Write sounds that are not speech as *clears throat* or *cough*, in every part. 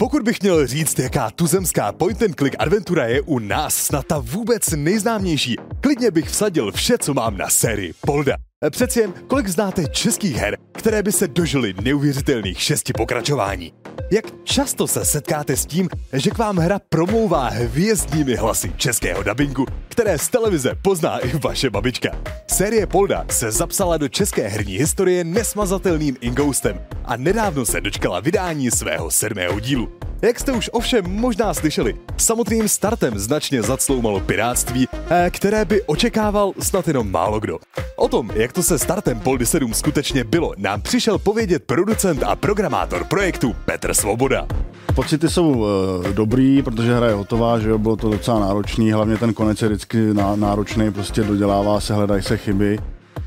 Pokud bych měl říct, jaká tuzemská point and click adventura je u nás snad ta vůbec nejznámější, klidně bych vsadil vše, co mám na sérii Polda. Přeci jen, kolik znáte českých her, které by se dožily neuvěřitelných šesti pokračování? Jak často se setkáte s tím, že k vám hra promlouvá hvězdnými hlasy českého dabingu, které z televize pozná i vaše babička? Série Polda se zapsala do české herní historie nesmazatelným ingoustem a nedávno se dočkala vydání svého sedmého dílu. Jak jste už ovšem možná slyšeli, samotným startem značně zacloumalo piráctví, eh, které by očekával snad jenom málo kdo. O tom, jak to se startem Poldy 7 skutečně bylo, nám přišel povědět producent a programátor projektu Petr Svoboda. Pocity jsou uh, dobrý, protože hra je hotová, že jo, bylo to docela náročný, hlavně ten konec je vždycky náročný, prostě dodělává se, hledají se chyby.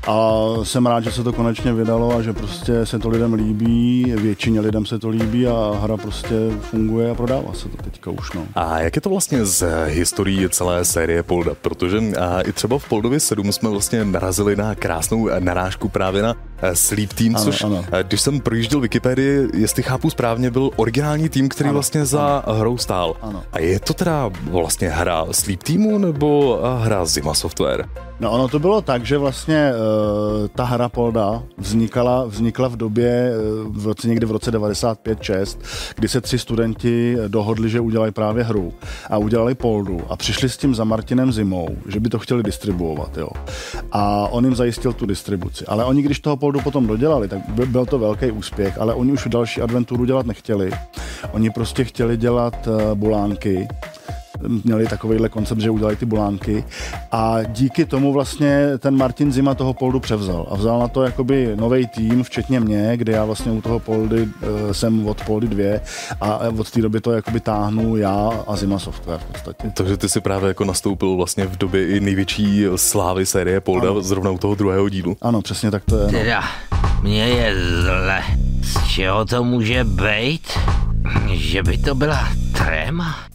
A jsem rád, že se to konečně vydalo a že prostě se to lidem líbí, většině lidem se to líbí a hra prostě funguje a prodává se to teďka už. No. A jak je to vlastně z historií celé série Polda? Protože a i třeba v Poldově 7 jsme vlastně narazili na krásnou narážku právě na Sleep Team, ano, což ano. když jsem projížděl Wikipedii, jestli chápu správně, byl originální tým, který ano, vlastně za ano. hrou stál. Ano. A je to teda vlastně hra Sleep Teamu nebo hra Zima Software? No ono to bylo tak, že vlastně uh, ta hra Polda vznikala, vznikla v době, uh, v roce, někdy v roce 95-6, kdy se tři studenti dohodli, že udělají právě hru a udělali Poldu a přišli s tím za Martinem Zimou, že by to chtěli distribuovat, jo. A on jim zajistil tu distribuci. Ale oni, když toho Poldu potom dodělali, tak byl to velký úspěch, ale oni už další adventuru dělat nechtěli. Oni prostě chtěli dělat uh, bulánky měli takovýhle koncept, že udělali ty bulánky a díky tomu vlastně ten Martin Zima toho Poldu převzal a vzal na to jakoby nový tým, včetně mě, kde já vlastně u toho Poldy uh, jsem od Poldy 2 a od té doby to jakoby táhnu já a Zima Software v podstatě. Takže ty si právě jako nastoupil vlastně v době i největší slávy série Polda, ano. zrovna u toho druhého dílu. Ano, přesně tak to je. No. Teda, mně je zle. Z čeho to může být? Že by to byla tréma?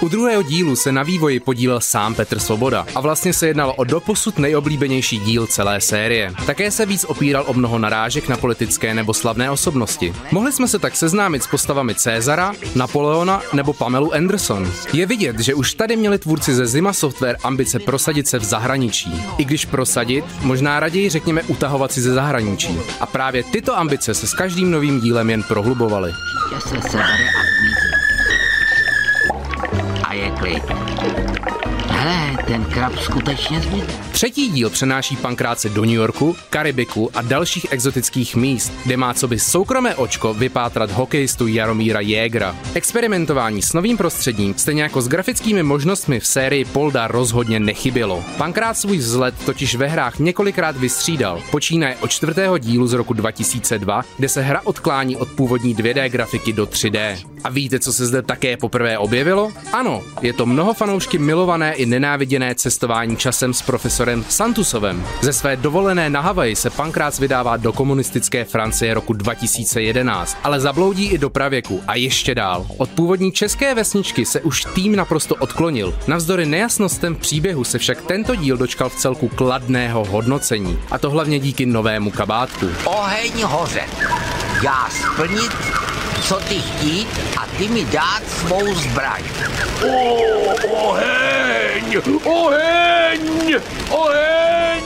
U druhého dílu se na vývoji podílel sám Petr Svoboda a vlastně se jednalo o doposud nejoblíbenější díl celé série. Také se víc opíral o mnoho narážek na politické nebo slavné osobnosti. Mohli jsme se tak seznámit s postavami Cezara, Napoleona nebo Pamelu Anderson. Je vidět, že už tady měli tvůrci ze Zima Software ambice prosadit se v zahraničí. I když prosadit, možná raději řekněme utahovat si ze zahraničí. A právě tyto ambice se s každým novým dílem jen prohlubovaly. Se Hele, ten krab skutečně zmizel. Třetí díl přenáší pankráce do New Yorku, Karibiku a dalších exotických míst, kde má co by soukromé očko vypátrat hokejistu Jaromíra Jégra. Experimentování s novým prostředím, stejně jako s grafickými možnostmi v sérii Polda rozhodně nechybělo. Pankrát svůj vzhled totiž ve hrách několikrát vystřídal. Počínaje od čtvrtého dílu z roku 2002, kde se hra odklání od původní 2D grafiky do 3D. A víte, co se zde také poprvé objevilo? Ano, je to mnoho fanoušky milované i nenáviděné cestování časem s profesorem Santusovem. Ze své dovolené na Havaji se Pankrác vydává do komunistické Francie roku 2011, ale zabloudí i do pravěku a ještě dál. Od původní české vesničky se už tým naprosto odklonil. Navzdory nejasnostem příběhu se však tento díl dočkal v celku kladného hodnocení. A to hlavně díky novému kabátku. Oheň hoře. Já splnit co ty chtít a ty mi dát svou zbraň. O, oheň! Oheň! Oheň!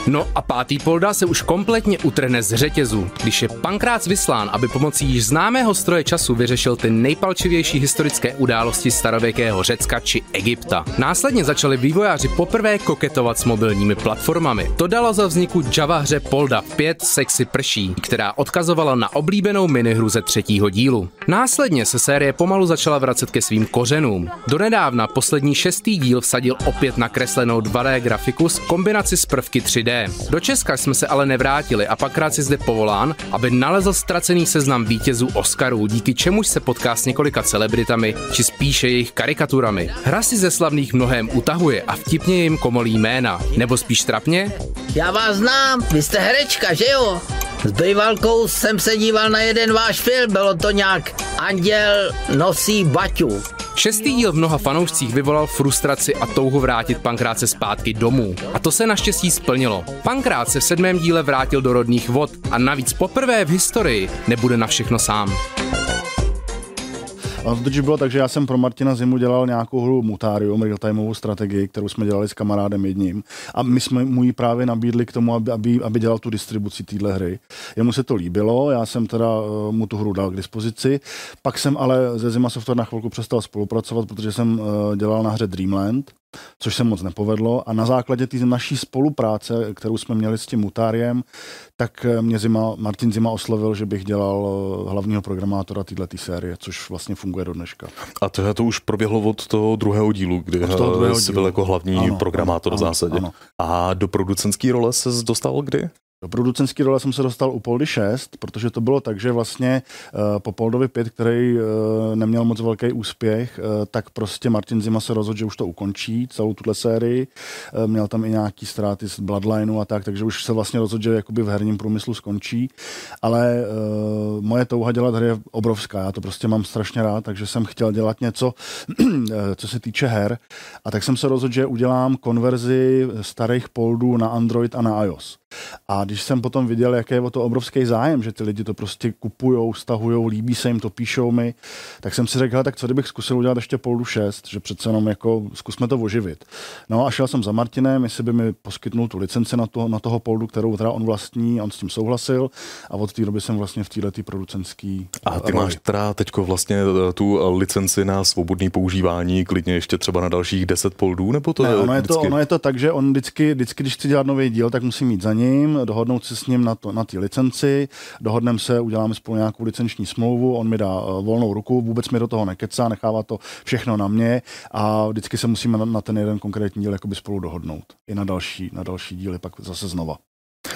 No a pátý polda se už kompletně utrhne z řetězu, když je Pankrác vyslán, aby pomocí již známého stroje času vyřešil ty nejpalčivější historické události starověkého Řecka či Egypta. Následně začali vývojáři poprvé koketovat s mobilními platformami. To dalo za vzniku Java hře Polda 5 Sexy prší, která odkazovala na oblíbenou minihru ze třetího dílu. Následně se série pomalu začala vracet ke svým kořenům. Donedávna poslední šestý díl vsadil opět na kreslenou 2D grafiku s kombinaci s prvky 3D. Do Česka jsme se ale nevrátili a pakrát si zde povolán, aby nalezl ztracený seznam vítězů Oscarů, díky čemuž se potká s několika celebritami, či spíše jejich karikaturami. Hra si ze slavných mnohem utahuje a vtipně jim komolí jména, nebo spíš trapně? Já vás znám, vy jste herečka, že jo? S bývalkou jsem se díval na jeden váš film, bylo to nějak Anděl nosí baťu. Šestý díl v mnoha fanoušcích vyvolal frustraci a touhu vrátit Pankráce zpátky domů. A to se naštěstí splnilo. Pankrát se v sedmém díle vrátil do rodných vod a navíc poprvé v historii nebude na všechno sám. A to bylo tak, že já jsem pro Martina Zimu dělal nějakou hru Mutarium, real-timeovou strategii, kterou jsme dělali s kamarádem jedním. A my jsme mu ji právě nabídli k tomu, aby, aby, aby dělal tu distribuci téhle hry. Jemu se to líbilo, já jsem teda uh, mu tu hru dal k dispozici. Pak jsem ale ze Zima Software na chvilku přestal spolupracovat, protože jsem uh, dělal na hře Dreamland což se moc nepovedlo. A na základě té naší spolupráce, kterou jsme měli s tím Mutáriem, tak mě Zima, Martin Zima oslovil, že bych dělal eh, hlavního programátora této série, což vlastně funguje do dneška. A to, to už proběhlo od toho druhého dílu, kdy od toho druhého jsi byl jako hlavní ano, programátor ano, v zásadě. Ano. A do producentské role se dostal kdy? Do producentské role jsem se dostal u Poldy 6, protože to bylo tak, že vlastně uh, po Poldovi 5, který uh, neměl moc velký úspěch, uh, tak prostě Martin Zima se rozhodl, že už to ukončí, celou tuhle sérii. Uh, měl tam i nějaký ztráty z Bloodlineu a tak, takže už se vlastně rozhodl, že jakoby v herním průmyslu skončí. Ale uh, moje touha dělat hry je obrovská, já to prostě mám strašně rád, takže jsem chtěl dělat něco, *clears throat* co se týče her. A tak jsem se rozhodl, že udělám konverzi starých Poldů na Android a na iOS. A když jsem potom viděl, jaký je o to obrovský zájem, že ty lidi to prostě kupujou, stahujou, líbí se jim to, píšou mi, tak jsem si řekl, tak co kdybych zkusil udělat ještě Poldu 6, že přece jenom jako zkusme to oživit. No a šel jsem za Martinem, jestli by mi poskytnul tu licenci na, to, na toho Poldu, kterou teda on vlastní, on s tím souhlasil a od té doby jsem vlastně v této producenský. A ty roli. máš teda teďko vlastně eh, tu eh, licenci na svobodné používání, klidně ještě třeba na dalších 10 Poldů, nebo to ne, je ono, je to, ono je to tak, že on vždycky, vždycky, když chci dělat nový díl, tak musí mít za ním, dohodnout se s ním na, to, na té licenci, dohodneme se, uděláme spolu nějakou licenční smlouvu, on mi dá uh, volnou ruku, vůbec mi do toho nekecá, nechává to všechno na mě a vždycky se musíme na, na ten jeden konkrétní díl jakoby spolu dohodnout. I na další, na další díly pak zase znova.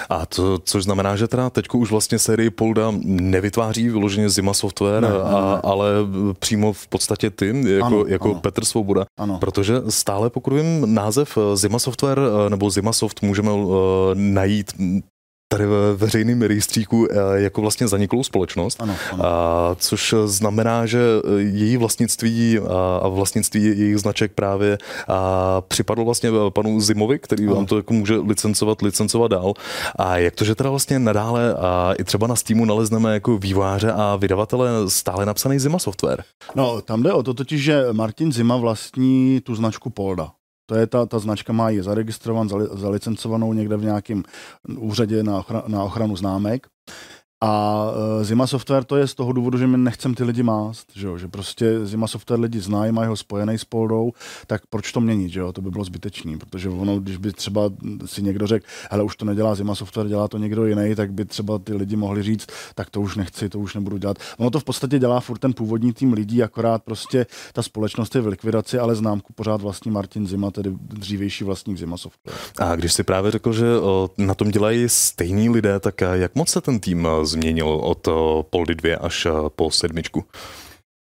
A to, což znamená, že teda teď už vlastně sérii Polda nevytváří vyloženě Zima Software, ne, ne, ne. A, ale přímo v podstatě ty, jako, ano, jako ano. Petr Svoboda. Ano. Protože stále, pokud vím, název Zima Software nebo Zima Soft můžeme uh, najít tady ve veřejném rejstříku eh, jako vlastně zaniklou společnost, ano, ano. A, což znamená, že její vlastnictví a vlastnictví jejich značek právě a připadlo vlastně panu Zimovi, který ano. vám to jako může licencovat, licencovat dál. A jak to, že teda vlastně nadále a i třeba na Steamu nalezneme jako výváře a vydavatele stále napsaný Zima Software? No, tam jde o to totiž, že Martin Zima vlastní tu značku Polda. To je ta, ta značka má ji zaregistrovanou, zalicencovanou někde v nějakém úřadě na, ochra, na ochranu známek. A uh, Zima Software to je z toho důvodu, že my nechcem ty lidi mást, že, jo? že prostě Zima Software lidi znají, mají ho spojený s Poldou, tak proč to měnit, že jo? to by bylo zbytečný, protože ono, když by třeba si někdo řekl, hele, už to nedělá Zima Software, dělá to někdo jiný, tak by třeba ty lidi mohli říct, tak to už nechci, to už nebudu dělat. Ono to v podstatě dělá furt ten původní tým lidí, akorát prostě ta společnost je v likvidaci, ale známku pořád vlastní Martin Zima, tedy dřívější vlastník Zima Software. A když si právě řekl, že na tom dělají stejní lidé, tak jak moc se ten tým změnil od Poldy 2 až po sedmičku?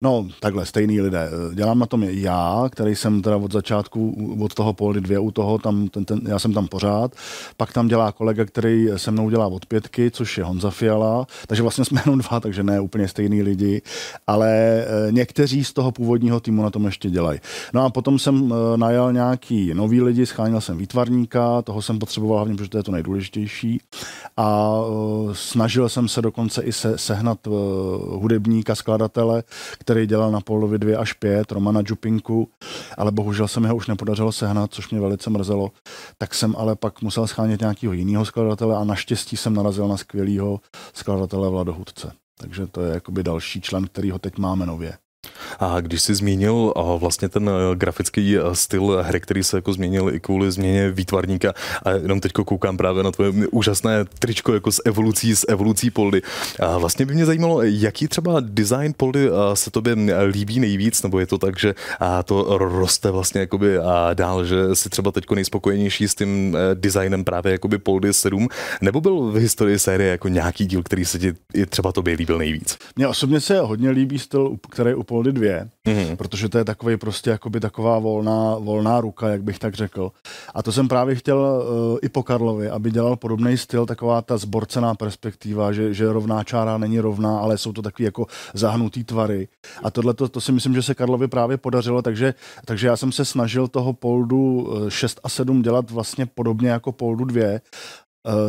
No, takhle, stejný lidé. Dělám na tom já, který jsem teda od začátku, od toho Poldy 2 u toho, tam, ten, ten, já jsem tam pořád. Pak tam dělá kolega, který se mnou dělá od pětky, což je Honza Fiala. Takže vlastně jsme jenom dva, takže ne úplně stejný lidi. Ale e, někteří z toho původního týmu na tom ještě dělají. No a potom jsem e, najal nějaký nový lidi, schánil jsem výtvarníka, toho jsem potřeboval hlavně, protože to je to nejdůležitější. A e, snažil jsem se dokonce i se, sehnat hudebníka, skladatele, který který dělal na Polovi 2 až 5, Romana Jupinku, ale bohužel se mi ho už nepodařilo sehnat, což mě velice mrzelo. Tak jsem ale pak musel schánět nějakého jiného skladatele a naštěstí jsem narazil na skvělého skladatele Vlado Hudce. Takže to je jakoby další člen, který ho teď máme nově. A když jsi zmínil vlastně ten eh, grafický eh, styl hry, který se jako změnil i kvůli změně výtvarníka, a jenom teď koukám právě na tvoje úžasné tričko jako s evolucí, s evolucí Poldy. A vlastně by mě zajímalo, jaký třeba design Poldy eh, se tobě líbí nejvíc, nebo je to tak, že to roste vlastně jakoby a dál, že jsi třeba teď nejspokojenější s tím designem právě jakoby Poldy 7, nebo byl v historii série jako nějaký díl, který se ti třeba tobě líbil nejvíc? Mně osobně se hodně líbí styl, který u Poldy 2, mm-hmm. protože to je takový prostě jakoby taková volná, volná ruka, jak bych tak řekl. A to jsem právě chtěl uh, i po Karlovi, aby dělal podobný styl, taková ta zborcená perspektiva, že, že rovná čára není rovná, ale jsou to takový jako zahnutý tvary. A tohle to, to si myslím, že se Karlovi právě podařilo, takže, takže já jsem se snažil toho Poldu 6 eh, a 7 dělat vlastně podobně jako Poldu 2,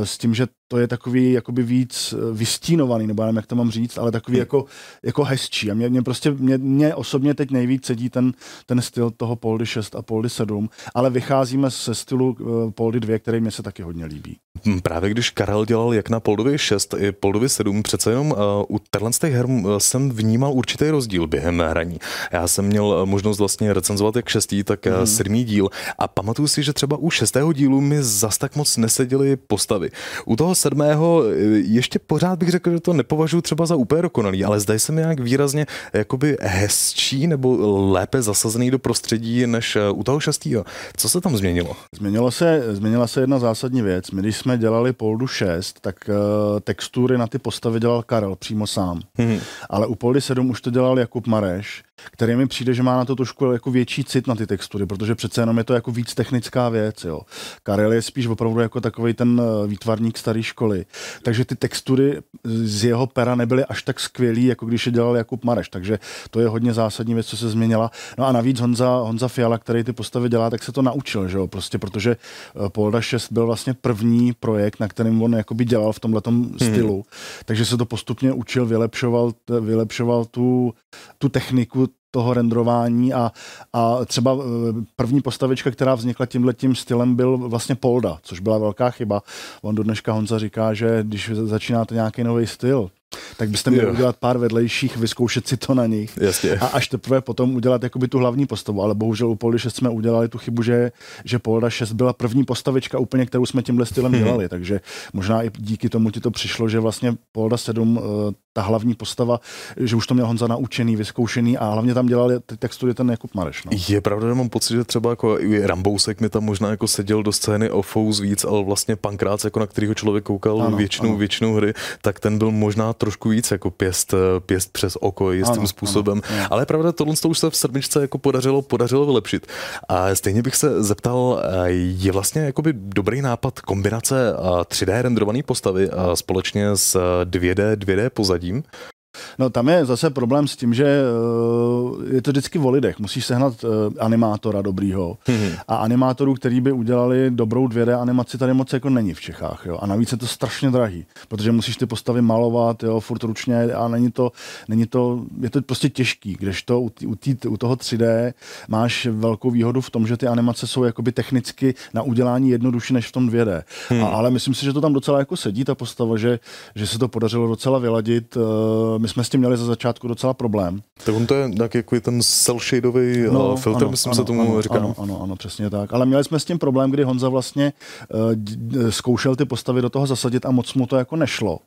s tím, že to je takový jakoby víc eh, vystínovaný, nebo nevím, jak to mám říct, ale takový jako, jako hezčí. A mě, mě prostě, mě, mě, osobně teď nejvíc sedí ten, ten styl toho Poldy 6 a Poldy 7, ale vycházíme ze stylu uh, Poldy 2, který mě se taky hodně líbí. Hm, právě když Karel dělal jak na Poldovi 6 i Poldovi 7, přece jenom uh, u těch her jsem vnímal určitý rozdíl během hraní. Já jsem měl možnost vlastně recenzovat jak šestý, tak mm. sedmý díl a pamatuju si, že třeba u šestého dílu mi zas tak moc neseděly postavy. U toho sedmého eh, ještě pořád bych řekl, že to nepovažuji třeba za úplně dokonalý, ale zdají se mi nějak výrazně jakoby hezčí nebo lépe zasazený do prostředí než eh, u toho šestého. Co se tam změnilo? Změnilo se, změnila se jedna zásadní věc. My, když jsme dělali Poldu 6, tak uh, textury na ty postavy dělal Karel přímo sám. Hmm. Ale u Poldy 7 už to dělal Jakub Mareš který mi přijde, že má na to trošku jako větší cit na ty textury, protože přece jenom je to jako víc technická věc. Jo. Karel je spíš opravdu jako takový ten eh, výtvarník staré školy. Takže ty textury z jeho pera nebyly až tak skvělý, jako když je dělal Jakub Mareš. Takže to je hodně zásadní věc, co se změnila. No a navíc Honza, Honza Fiala, který ty postavy dělá, tak se to naučil, že jo? Prostě protože eh, Polda 6 byl vlastně první projekt, na kterém on jakoby dělal v tomhle hmm. stylu. Takže se to postupně učil, vylepšoval, vylepšoval tu, tu techniku toho renderování a, a třeba e, první postavička, která vznikla tímhle tím stylem, byl vlastně Polda, což byla velká chyba. On do dneška Honza říká, že když začínáte nějaký nový styl, tak byste měli jo. udělat pár vedlejších, vyzkoušet si to na nich. Jasně. A až teprve potom udělat jakoby tu hlavní postavu. Ale bohužel u Poldy 6 jsme udělali tu chybu, že, že Polda 6 byla první postavička úplně, kterou jsme tímhle stylem hmm. dělali. Takže možná i díky tomu ti to přišlo, že vlastně Polda 7 ta hlavní postava, že už to měl Honza naučený, vyzkoušený a hlavně tam dělal ty textury ten Jakub Mareš. No. Je pravda, že mám pocit, že třeba jako i Rambousek mi tam možná jako seděl do scény o Fous víc, ale vlastně Pankrác, jako na kterého člověk koukal ano, většinou, ano. většinou hry, tak ten byl možná trošku víc jako pěst, pěst přes oko jistým ano, způsobem. Ano, ano. Ale pravda, tohle to už se v sedmičce jako podařilo, podařilo vylepšit. A stejně bych se zeptal, je vlastně jakoby dobrý nápad kombinace 3D renderované postavy společně s 2D, 2D pozadí uvádím. No tam je zase problém s tím, že eh, je to vždycky o lidech. Musíš sehnat eh, animátora dobrýho. Mm-hmm. A animátorů, který by udělali dobrou 2D animaci, tady moc jako není v Čechách. Jo? A navíc je to strašně drahý, protože musíš ty postavy malovat jo, furt ručně a není to, není to, je to prostě těžký. Kdežto u, tý, u, tý, u toho 3D máš velkou výhodu v tom, že ty animace jsou jakoby technicky na udělání jednodušší než v tom 2D. Hmm. A, ale myslím si, že to tam docela jako sedí, ta postava, že, že se to podařilo docela vyladit. Eh, my jsme s tím měli za začátku docela problém. Tak on to je tak jako ten cel shadeový no, filtr, ano, myslím ano, se tomu ano, říká. Ano, ano, ano, přesně tak. Ale měli jsme s tím problém, kdy Honza vlastně uh, zkoušel ty postavy do toho zasadit a moc mu to jako nešlo.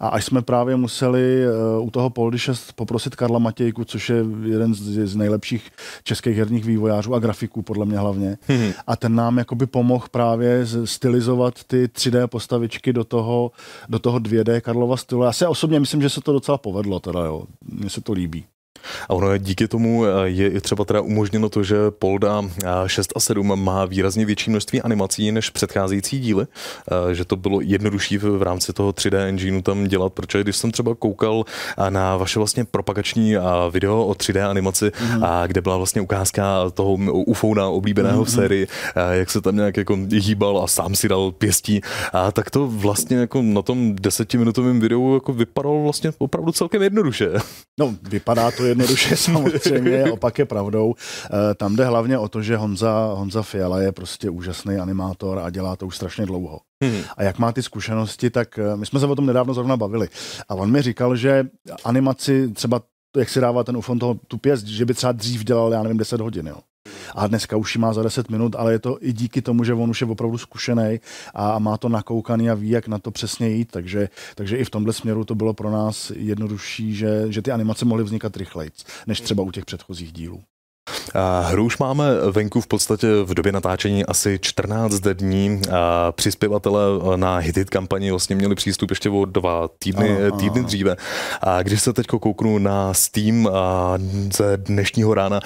A až jsme právě museli uh, u toho Poldy 6 poprosit Karla Matějku, což je jeden z, z nejlepších českých herních vývojářů a grafiků, podle mě hlavně. Hmm. A ten nám jakoby pomohl právě stylizovat ty 3D postavičky do toho, do toho 2D Karlova stylu. Já si osobně myslím, že se to docela povedlo teda, jo. Mně se to líbí. A ono díky tomu eh, je třeba teda umožněno to, že Polda 6 eh, a 7 má výrazně větší množství animací než předcházející díly, eh, že to bylo jednodušší v rámci toho 3D engineu tam dělat, protože když jsem třeba koukal na vaše vlastně propagační video o 3D animaci, mm-hmm. kde byla vlastně ukázka toho ufouna oblíbeného mm-hmm. v mhm. sérii, jak se tam nějak jako hýbal a sám si dal pěstí, a tak to vlastně jako na tom desetiminutovém videu jako vypadalo vlastně opravdu celkem jednoduše. No, vypadá to jednoduše *laughs* samozřejmě, opak je pravdou. Eh, tam jde hlavně o to, že Honza, Honza Fiala je prostě úžasný animátor a dělá to už strašně dlouho. Hmm. A jak má ty zkušenosti, tak eh, my jsme se o tom nedávno zrovna bavili. A on mi říkal, že animaci třeba jak si dává ten ufon toho, tu pěst, že by třeba dřív dělal, já nevím, 10 hodin, jo a dneska už ji má za 10 minut, ale je to i díky tomu, že on už je opravdu zkušený a má to nakoukaný a ví, jak na to přesně jít, takže, takže i v tomhle směru to bylo pro nás jednodušší, že, že ty animace mohly vznikat rychleji, než třeba u těch předchozích dílů. Hru už máme venku v podstatě v době natáčení asi 14 dní. Přispěvatele na Hitit kampani vlastně měli přístup ještě o dva týdny, ano, týdny ano. dříve. A když se teď kouknu na Steam ze dnešního rána,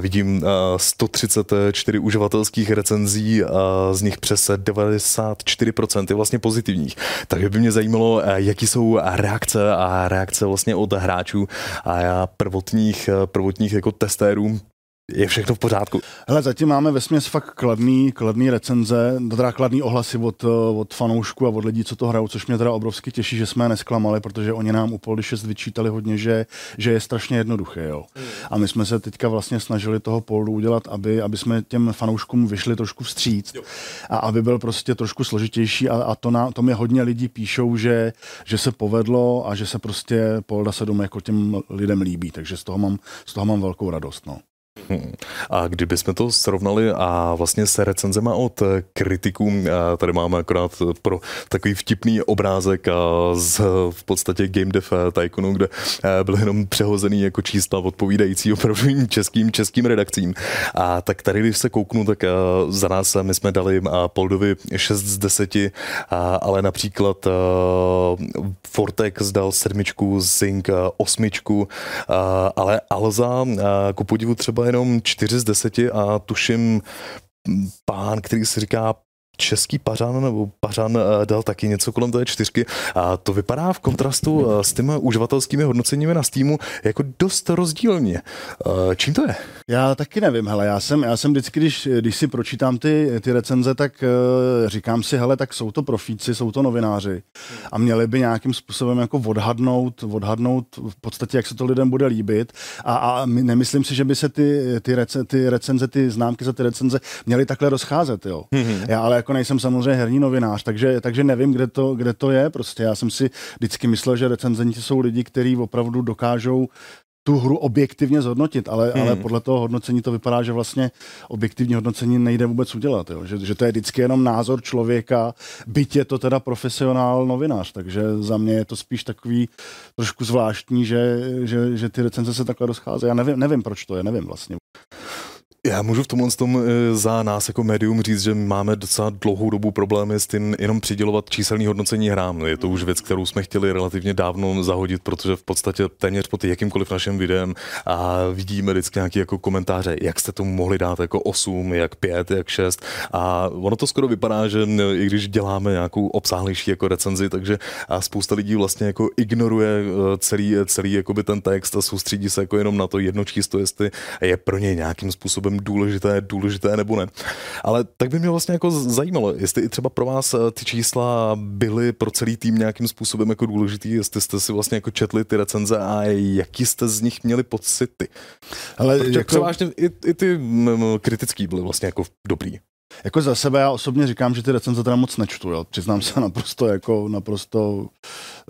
vidím 134 uživatelských recenzí, z nich přes 94% je vlastně pozitivních. Takže by mě zajímalo, jaký jsou reakce a reakce vlastně od hráčů a prvotních, prvotních jako testérů je všechno v pořádku. Hele, zatím máme ve směs fakt kladný, kladný recenze, teda kladný ohlasy od, od fanoušků a od lidí, co to hrajou, což mě teda obrovsky těší, že jsme je nesklamali, protože oni nám u Poldy 6 vyčítali hodně, že, že je strašně jednoduché. Jo. Hmm. A my jsme se teďka vlastně snažili toho Poldu udělat, aby, aby jsme těm fanouškům vyšli trošku vstříc jo. a aby byl prostě trošku složitější a, a to, na, to mě hodně lidí píšou, že, že se povedlo a že se prostě Polda 7 jako těm lidem líbí, takže z toho mám, z toho mám velkou radost. No. Hmm. A kdybychom to srovnali a vlastně se recenzema od kritiků, tady máme akorát pro takový vtipný obrázek z v podstatě Game Dev Tycoonu, kde byl jenom přehozený jako čísla odpovídající opravdu *laughs* českým českým redakcím. A tak tady, když se kouknu, tak za nás my jsme dali Poldovi 6 z 10, ale například Fortex dal sedmičku, Zing osmičku, ale Alza ku podivu třeba jenom 4 z 10 a tuším pán, který si říká český pařan nebo pařan eh, dal taky něco kolem té čtyřky a to vypadá v kontrastu eh, s těmi uživatelskými hodnoceními na Steamu jako dost rozdílně. Eh, čím to je? Já taky nevím, hele, já jsem, já jsem vždycky, když, když si pročítám ty, ty recenze, tak říkám si, hele, tak jsou to profíci, jsou to novináři a měli by nějakým způsobem jako odhadnout, odhadnout v podstatě, jak se to lidem bude líbit a, a nemyslím si, že by se ty, ty, rece, ty recenze, ty známky za ty recenze měly takhle rozcházet, jo. Mm-hmm. Já ale jako nejsem samozřejmě herní novinář, takže, takže nevím, kde to, kde to je. Prostě já jsem si vždycky myslel, že recenzenti jsou lidi, kteří opravdu dokážou tu hru objektivně zhodnotit, ale, hmm. ale podle toho hodnocení to vypadá, že vlastně objektivní hodnocení nejde vůbec udělat. Jo? Že, že to je vždycky jenom názor člověka, byť je to teda profesionál novinář, takže za mě je to spíš takový trošku zvláštní, že, že, že ty recenze se takhle rozcházejí. Já nevím, nevím, proč to je, nevím vlastně. Já můžu v tomhle tom eh, za nás jako médium říct, že máme docela dlouhou dobu problémy s tím jenom přidělovat číselný hodnocení hrám. Je to už věc, kterou jsme chtěli relativně dávno zahodit, protože v podstatě téměř pod jakýmkoliv naším videem a vidíme vždycky nějaké jako komentáře, jak jste tomu mohli dát jako 8, jak 5, jak 6 a ono to skoro vypadá, že i když děláme nějakou obsáhlejší jako recenzi, takže a spousta lidí vlastně jako ignoruje eh, celý, celý jakoby ten text a soustředí se jako jenom na to jedno číslo, jestli je pro ně nějakým způsobem důležité, důležité nebo ne. Ale tak by mě vlastně jako zajímalo, jestli i třeba pro vás eh, ty čísla byly pro celý tým nějakým způsobem jako důležitý, jestli jste si vlastně jako četli ty recenze a jaký jste z nich měli pocity. Ale Protože jako... převážně i, i ty kritický byly vlastně jako dobrý. Jako za sebe já osobně říkám, že ty recenze teda moc nečtu, jo. přiznám se naprosto jako naprosto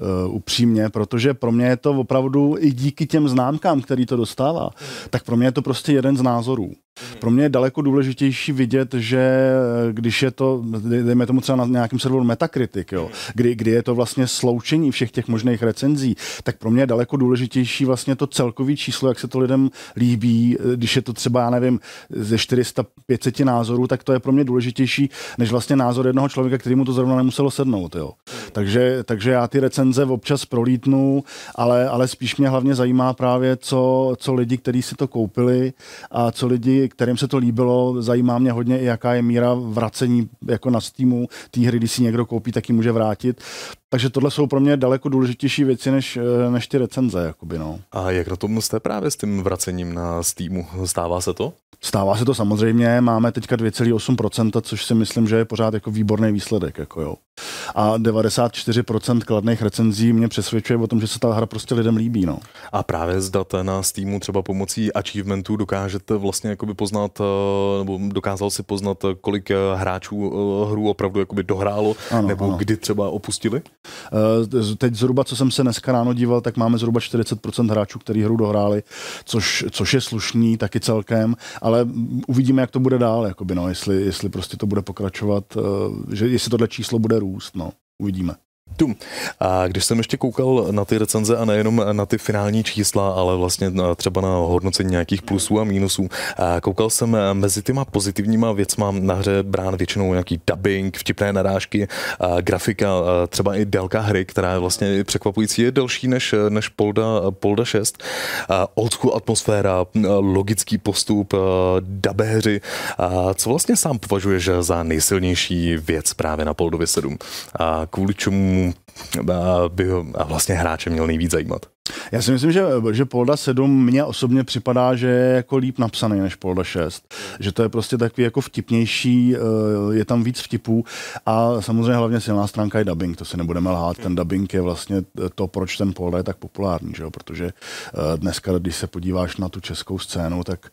uh, upřímně, protože pro mě je to opravdu i díky těm známkám, který to dostává, tak pro mě je to prostě jeden z názorů. Pro mě je daleko důležitější vidět, že eh, když je to, dejme tomu třeba na nějakém serveru Metacritic, jo, kdy, kdy je to vlastně sloučení všech těch možných recenzí, tak pro mě je daleko důležitější vlastně to celkový číslo, jak se to lidem líbí, eh, když je to třeba, já nevím, ze 400-500 názorů, tak to je pro mě důležitější, než vlastně názor jednoho člověka, který mu to zrovna nemuselo sednout. Jo. Takže, takže já ty recenze občas prolítnu, ale, ale spíš mě hlavně zajímá právě, co, co lidi, kteří si to koupili a co lidi, kterým se to líbilo, zajímá mě hodně i jaká je míra vracení jako na Steamu té hry, když si někdo koupí, tak ji může vrátit. Takže tohle jsou pro mě daleko důležitější věci než, než ty recenze. Jakoby, no. A jak na tom jste právě s tím vracením na Steamu? Stává se to? Stává se to samozřejmě, máme teďka 2,8%, což si myslím, že je pořád jako výborný výsledek. Jako jo. A 94% kladných recenzí mě přesvědčuje o tom, že se ta hra prostě lidem líbí. No. A právě z data na Steamu třeba pomocí achievementů dokážete vlastně jakoby poznat, eh, nebo dokázal si poznat, eh, kolik eh, hráčů hru opravdu jakoby dohrálo, ano, nebo ano. kdy třeba opustili? Teď zhruba, co jsem se dneska ráno díval, tak máme zhruba 40% hráčů, kteří hru dohráli, což, což je slušný taky celkem, ale uvidíme, jak to bude dál, jakoby, no, jestli, jestli prostě to bude pokračovat, že jestli tohle číslo bude růst, no, uvidíme. Tu. A když jsem ještě koukal na ty recenze a nejenom na ty finální čísla, ale vlastně třeba na hodnocení nějakých plusů a mínusů, koukal jsem mezi těma pozitivníma věcma na hře brán většinou nějaký dubbing, vtipné narážky, grafika, třeba i délka hry, která je vlastně překvapující, je delší než, než Polda, Polda 6. A old school atmosféra, logický postup, dabeři. A co vlastně sám považuješ za nejsilnější věc právě na Poldově 7? A kvůli čemu tomu by vlastně hráče měl nejvíc zajímat? Já si myslím, že, že Polda 7 mně osobně připadá, že je jako líp napsaný než Polda 6. Že to je prostě takový jako vtipnější, eh, je tam víc vtipů a samozřejmě hlavně silná stránka je dubbing, to si nebudeme lhát. Ten dubbing je vlastně to, proč ten Polda je tak populární, že jo? protože eh, dneska, když se podíváš na tu českou scénu, tak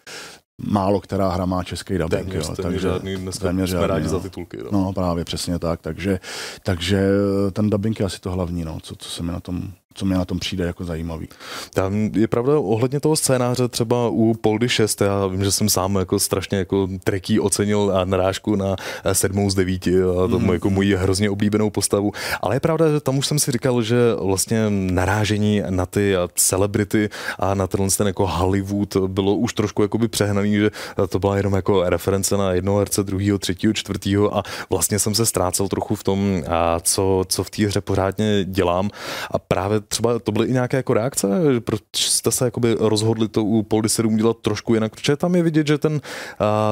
málo která hra má český dubbing. Téměř, jo, takže žádný, dneska téměř jsme žádný, rádi no. za titulky. No. no právě, přesně tak. Takže, takže ten dubbing je asi to hlavní, no, co, co se mi na tom co mi na tom přijde jako zajímavý. Tam je pravda ohledně toho scénáře třeba u Poldy 6, já vím, že jsem sám jako strašně jako treký ocenil a narážku na sedmou z devíti a tomu mm. jako moji hrozně oblíbenou postavu, ale je pravda, že tam už jsem si říkal, že vlastně narážení na ty celebrity a na tenhle ten jako Hollywood bylo už trošku jakoby přehnaný, že to byla jenom jako reference na jednoho herce, druhého, třetího, čtvrtého a vlastně jsem se ztrácel trochu v tom, co, co v té hře pořádně dělám a právě třeba to byly i nějaké jako reakce, proč jste se jakoby rozhodli to u Poldy 7 dělat trošku jinak, protože tam je vidět, že ten,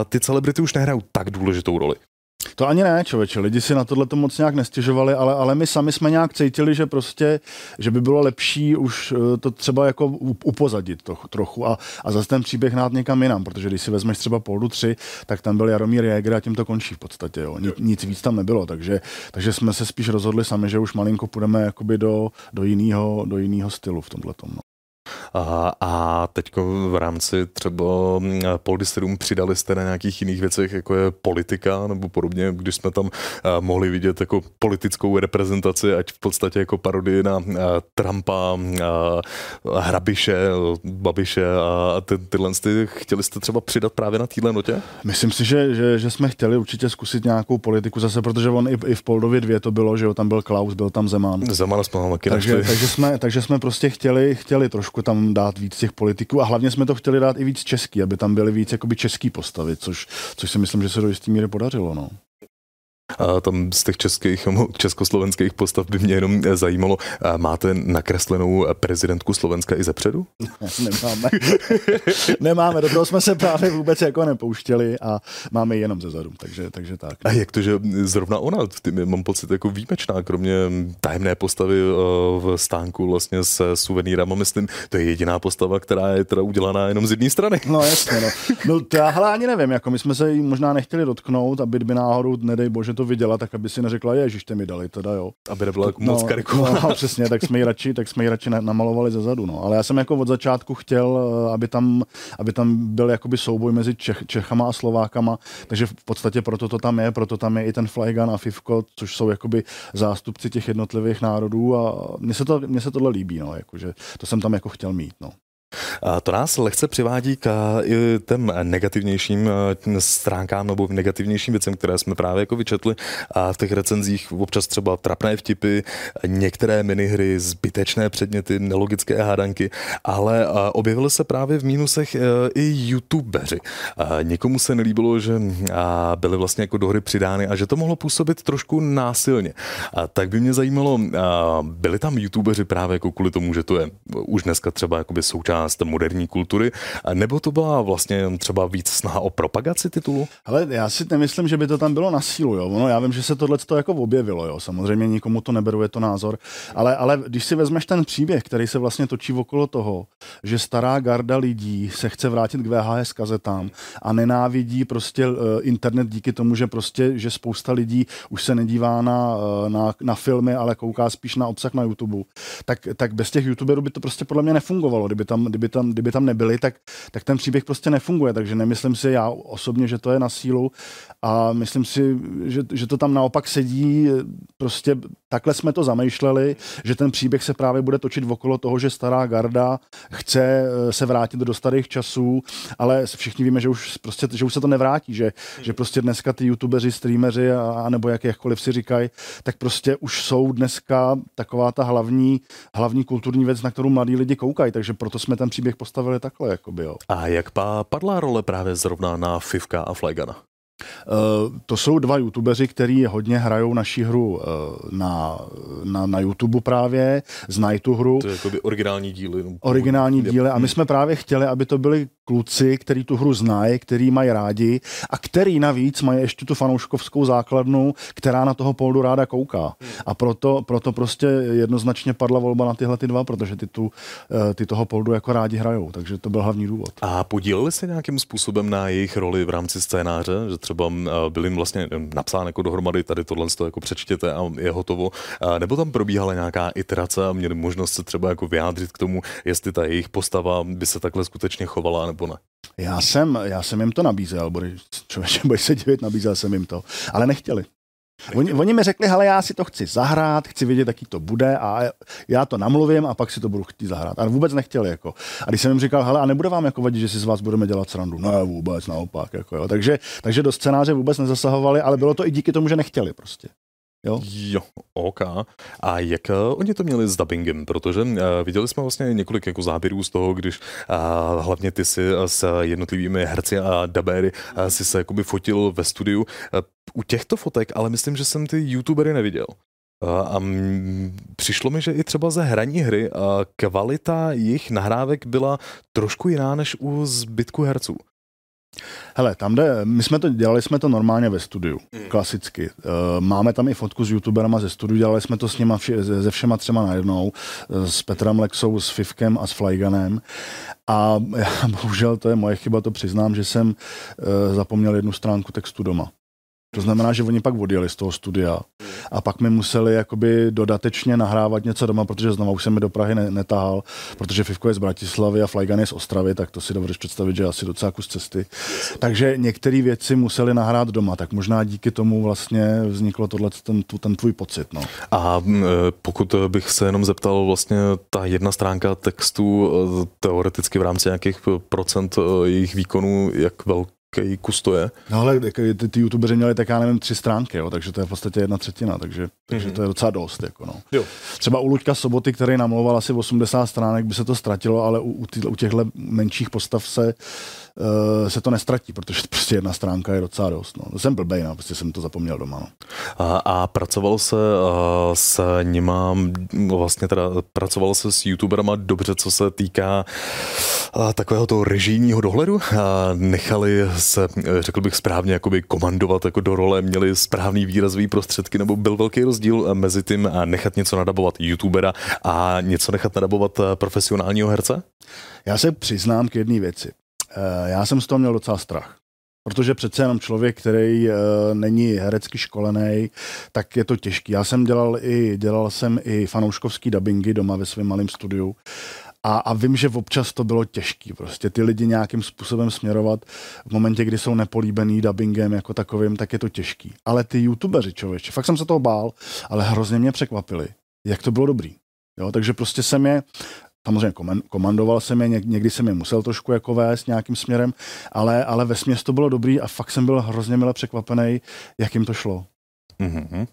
ty celebrity už nehrajou tak důležitou roli. To ani ne, člověče. Lidi si na tohle to moc nějak nestěžovali, ale, ale my sami jsme nějak cítili, že prostě, že by bylo lepší už eh, to třeba jako upozadit to, trochu a, a zase ten příběh nát někam jinam, protože když si vezmeš třeba Poldu 3, tak tam byl Jaromír Jäger a tím to končí v podstatě. Jo. Nic, nic víc tam nebylo, takže, takže jsme se spíš rozhodli sami, že už malinko půjdeme jakoby do, do jiného do jinýho stylu v tomhle. No. A, a teď v rámci třeba mm, Poldisterum přidali jste na nějakých jiných věcech, jako je politika nebo podobně, když jsme tam mohli vidět jako politickou reprezentaci, ať v podstatě jako parodii na Trumpa, Hrabiše, Babiše a ty, tyhle ty, chtěli jste třeba přidat právě na téhle notě? Myslím si, že, že, že, jsme chtěli určitě zkusit nějakou politiku zase, protože on i, i v Poldově dvě to bylo, že jo, tam byl Klaus, byl tam Zeman. Zeman jsme taky takže, takže, jsme, takže jsme prostě chtěli, chtěli trošku tam dát víc těch politiků a hlavně jsme to chtěli dát i víc český, aby tam byly víc jakoby český postavy, což, což si myslím, že se do jistý míry podařilo. No. A tam z těch českých, československých postav by mě jenom zajímalo, máte nakreslenou prezidentku Slovenska i zepředu? Nemáme. *laughs* Nemáme, do toho jsme se právě vůbec jako nepouštěli a máme ji jenom ze zadu, takže, takže tak. A jak to, že zrovna ona, tím mám pocit jako výjimečná, kromě tajemné postavy eh, v stánku vlastně se suvenýrama, myslím, to je jediná postava, která je teda udělaná jenom z jedné strany. No jasně, no. no to já ani nevím, jako my jsme se jí možná nechtěli dotknout, aby by náhodou, nedej bože, to viděla, tak aby si neřekla, že jste mi dali, teda jo. Aby nebyla no, moc karikovaná. No, přesně, tak jsme ji radši, tak jsme ji radši namalovali ze zadu, no. Ale já jsem jako od začátku chtěl, eh, aby tam, aby tam byl jakoby souboj mezi Čech, Čechama a Slovákama, takže v podstatě proto to tam je, proto tam je i ten Flygun a Fivko, což jsou jakoby zástupci těch jednotlivých národů a mně se, to, mně se tohle líbí, no, jakože to jsem tam jako chtěl mít, no. A to nás lehce přivádí k i těm negativnějším stránkám nebo negativnějším věcem, které jsme právě jako vyčetli a v těch recenzích občas třeba trapné vtipy, některé minihry, zbytečné předměty, nelogické hádanky, ale objevily se právě v mínusech i youtubeři. Někomu se nelíbilo, že byly vlastně jako do hry přidány a že to mohlo působit trošku násilně. Tak by mě zajímalo, byli tam youtubeři právě jako kvůli tomu, že to je už dneska třeba jakoby součást součást moderní kultury, nebo to byla vlastně třeba víc snaha o propagaci titulu? Ale já si nemyslím, že by to tam bylo na sílu, jo. Ono, já vím, že se tohle to jako objevilo, jo. Samozřejmě nikomu to neberu, je to názor. Ale, ale když si vezmeš ten příběh, který se vlastně točí okolo toho, že stará garda lidí se chce vrátit k VHS kazetám a nenávidí prostě uh, internet díky tomu, že prostě, že spousta lidí už se nedívá na, uh, na, na filmy, ale kouká spíš na obsah na YouTube, tak, tak bez těch youtuberů by to prostě podle mě nefungovalo, kdyby tam kdyby tam, kdyby tam nebyli, tak, tak ten příběh prostě nefunguje. Takže nemyslím si já osobně, že to je na sílu a myslím si, že, že to tam naopak sedí. Prostě takhle jsme to zamýšleli, že ten příběh se právě bude točit okolo toho, že stará garda chce eh, se vrátit do starých časů, ale všichni víme, že už, prostě, že už se to nevrátí, že, že prostě dneska ty youtubeři, streameři a, a nebo jak, jakkoliv si říkají, tak prostě už jsou dneska taková ta hlavní, hlavní kulturní věc, na kterou mladí lidi koukají, takže proto jsme ten příběh postavili takhle. Jakoby, jo. A jak padla role právě zrovna na Fivka a Flygana? Uh, to jsou dva youtubeři, kteří hodně hrajou naší hru uh, na, na, na YouTube právě, znají tu hru. To je jakoby originální díly. No, originální díly a my jsme právě chtěli, aby to byly kluci, který tu hru znají, který mají rádi a který navíc mají ještě tu fanouškovskou základnu, která na toho Poldu ráda kouká. A proto, proto prostě jednoznačně padla volba na tyhle ty dva, protože ty, tu, eh, ty toho Poldu jako rádi hrajou, takže to byl hlavní důvod. A podíleli se nějakým způsobem na jejich roli v rámci scénáře, že třeba eh, byli jim vlastně napsán jako dohromady, tady tohle to jako přečtěte a je hotovo, nebo tam probíhala nějaká iterace a měli možnost se třeba jako vyjádřit k tomu, jestli ta jejich postava by se takhle skutečně chovala nebo ne. Já jsem, já jsem jim to nabízel, člověče, *laughs* bude se divit, nabízel jsem jim to, ale nechtěli. Oni, oni mi řekli, hele, já si to chci zahrát, chci vědět, jaký to bude a já to namluvím a pak si to budu chtít zahrát. A vůbec nechtěli. Jako. A když jsem jim říkal, hele, a nebude vám jako vadit, že si z vás budeme dělat srandu? Ne, vůbec, naopak. Jako, jo. Takže, takže do scénáře vůbec nezasahovali, ale bylo to i díky tomu, že nechtěli prostě. Jo? jo, OK. A jak uh, oni to měli s dubbingem? Protože uh, viděli jsme vlastně několik jako záběrů z toho, když uh, hlavně ty si uh, s jednotlivými herci a dubéry uh, si se jakoby fotil ve studiu. Uh, u těchto fotek, ale myslím, že jsem ty youtubery neviděl. A přišlo mi, že i třeba ze hraní hry kvalita jejich nahrávek byla trošku jiná než u zbytku herců. Hele, tam jde, my jsme to dělali jsme to normálně ve studiu, mm. klasicky. Eh, máme tam i fotku s youtuberama ze studiu, dělali jsme to s nima vše, ze všema třema najednou, eh, s Petrem Lexou, s Fivkem a s Flyganem. A já, *laughs* bohužel to je moje chyba, to přiznám, že jsem uh, zapomněl jednu stránku textu doma. To znamená, že oni pak odjeli z toho studia a pak mi museli jakoby dodatečně nahrávat něco doma, protože znovu už jsem mi do Prahy ne- netahal, protože Fivko je z Bratislavy a Flygan je z Ostravy, tak to si dovedeš představit, že asi docela kus cesty. Takže některé věci museli nahrát doma, tak možná díky tomu vlastně vzniklo tohle, ten, ten tvůj pocit. No. A e, pokud bych se jenom zeptal, vlastně ta jedna stránka textu e, teoreticky v rámci nějakých procent e, jejich výkonů, jak velký jaký kus to je. No ale ty, ty youtubeři měli tak já nevím tři stránky, jo, takže to je v podstatě jedna třetina, takže, takže mm-hmm. to je docela dost. Jako no. jo. Třeba u Luďka Soboty, který namlouval asi 80 stránek, by se to ztratilo, ale u, u, tý, u těchto menších postav se uh, se to nestratí, protože *laughs* prostě jedna stránka je docela dost. No. Jsem blbej, no, prostě jsem to zapomněl doma. No. A, a pracoval se uh, s nima, vlastně teda pracoval se s youtuberama dobře, co se týká uh, takového toho režijního dohledu. Uh, nechali se, řekl bych správně, jakoby komandovat jako do role, měli správný výrazový prostředky, nebo byl velký rozdíl mezi tím nechat něco nadabovat youtubera a něco nechat nadabovat profesionálního herce? Já se přiznám k jedné věci. Eh, já jsem z toho měl docela strach. Protože přece jenom člověk, který uh, není herecky školený, tak je to těžký. Já jsem dělal i, dělal jsem i fanouškovský dubbingy doma ve svém malém studiu a, a vím, že občas to bylo těžký. Prostě ty lidi nějakým způsobem směrovat v momentě, kdy jsou nepolíbený dubbingem jako takovým, tak je to těžký. Ale ty youtubeři, člověče, fakt jsem se toho bál, ale hrozně mě překvapili, jak to bylo dobrý. Jo, takže prostě jsem je Samozřejmě komandoval jsem je, někdy jsem je musel trošku jako vést nějakým směrem, ale, ale ve směs to bylo dobrý a fakt jsem byl hrozně mile překvapený, jak jim to šlo. Mm-hmm.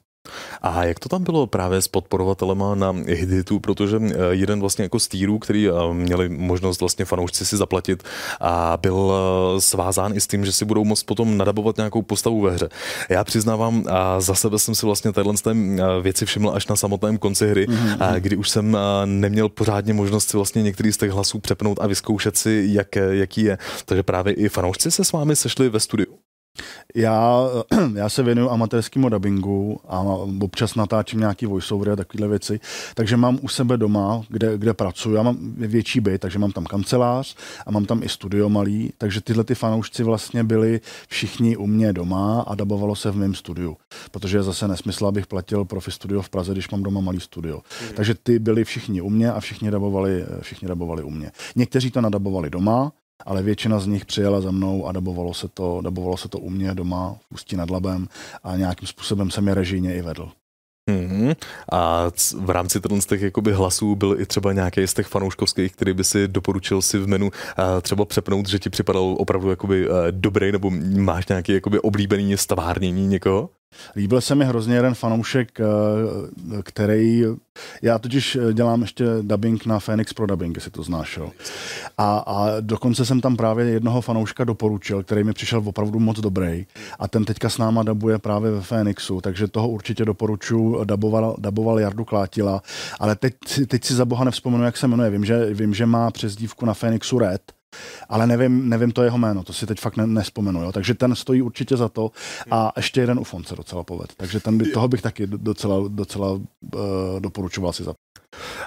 A jak to tam bylo právě s podporovatelema na Hiditu, protože eh, jeden vlastně jako z týrů, který eh, měli možnost vlastně fanoušci si zaplatit a byl eh, svázán i s tím, že si budou moct potom nadabovat nějakou postavu ve hře. Já přiznávám, a za sebe jsem si vlastně téhle věci všiml až na samotném konci hry, mm-hmm. kdy už jsem neměl pořádně možnost si vlastně některý z těch hlasů přepnout a vyzkoušet si, jak, jaký je. Takže právě i fanoušci se s vámi sešli ve studiu. Já, *clears throat* já se věnuju amatérskému dubbingu a občas natáčím nějaký voiceovery a takovéhle věci, takže mám u sebe doma, kde, kde pracuji, já mám větší byt, takže mám tam kancelář a mám tam i studio malý, takže tyhle ty fanoušci vlastně byli všichni u mě doma a dabovalo se v mém studiu, protože je zase nesmysl, abych platil profi studio v Praze, když mám doma malý studio. Mm. Takže ty byli všichni u mě a všichni dabovali, všichni dabovali u mě. Někteří to nadabovali doma, ale většina z nich přijela za mnou a dabovalo se to, dabovalo se to u mě doma v Ústí nad Labem a nějakým způsobem jsem je režijně i vedl. Mm-hmm. A v rámci z těch jakoby hlasů byl i třeba nějaký z těch fanouškovských, který by si doporučil si v menu třeba přepnout, že ti připadal opravdu jakoby dobrý, nebo máš nějaký jakoby oblíbený stavárnění někoho? Líbil se mi hrozně jeden fanoušek, eh, který, já totiž eh, dělám ještě dubbing na Phoenix pro dubbing, jestli to znáš, jo. A, a dokonce jsem tam právě jednoho fanouška doporučil, který mi přišel opravdu moc dobrý a ten teďka s náma dabuje právě ve Phoenixu, takže toho určitě doporučuji, daboval, daboval Jardu Klátila, ale teď, teď si za boha nevzpomenu, jak se jmenuje, vím, že, vím, že má přezdívku na Phoenixu Red, ale nevím, nevím to jeho jméno, to si teď fakt ne, nespomenu, jo. takže ten stojí určitě za to a ještě jeden ufon se docela poved, takže ten by, toho bych taky docela, docela uh, doporučoval si za.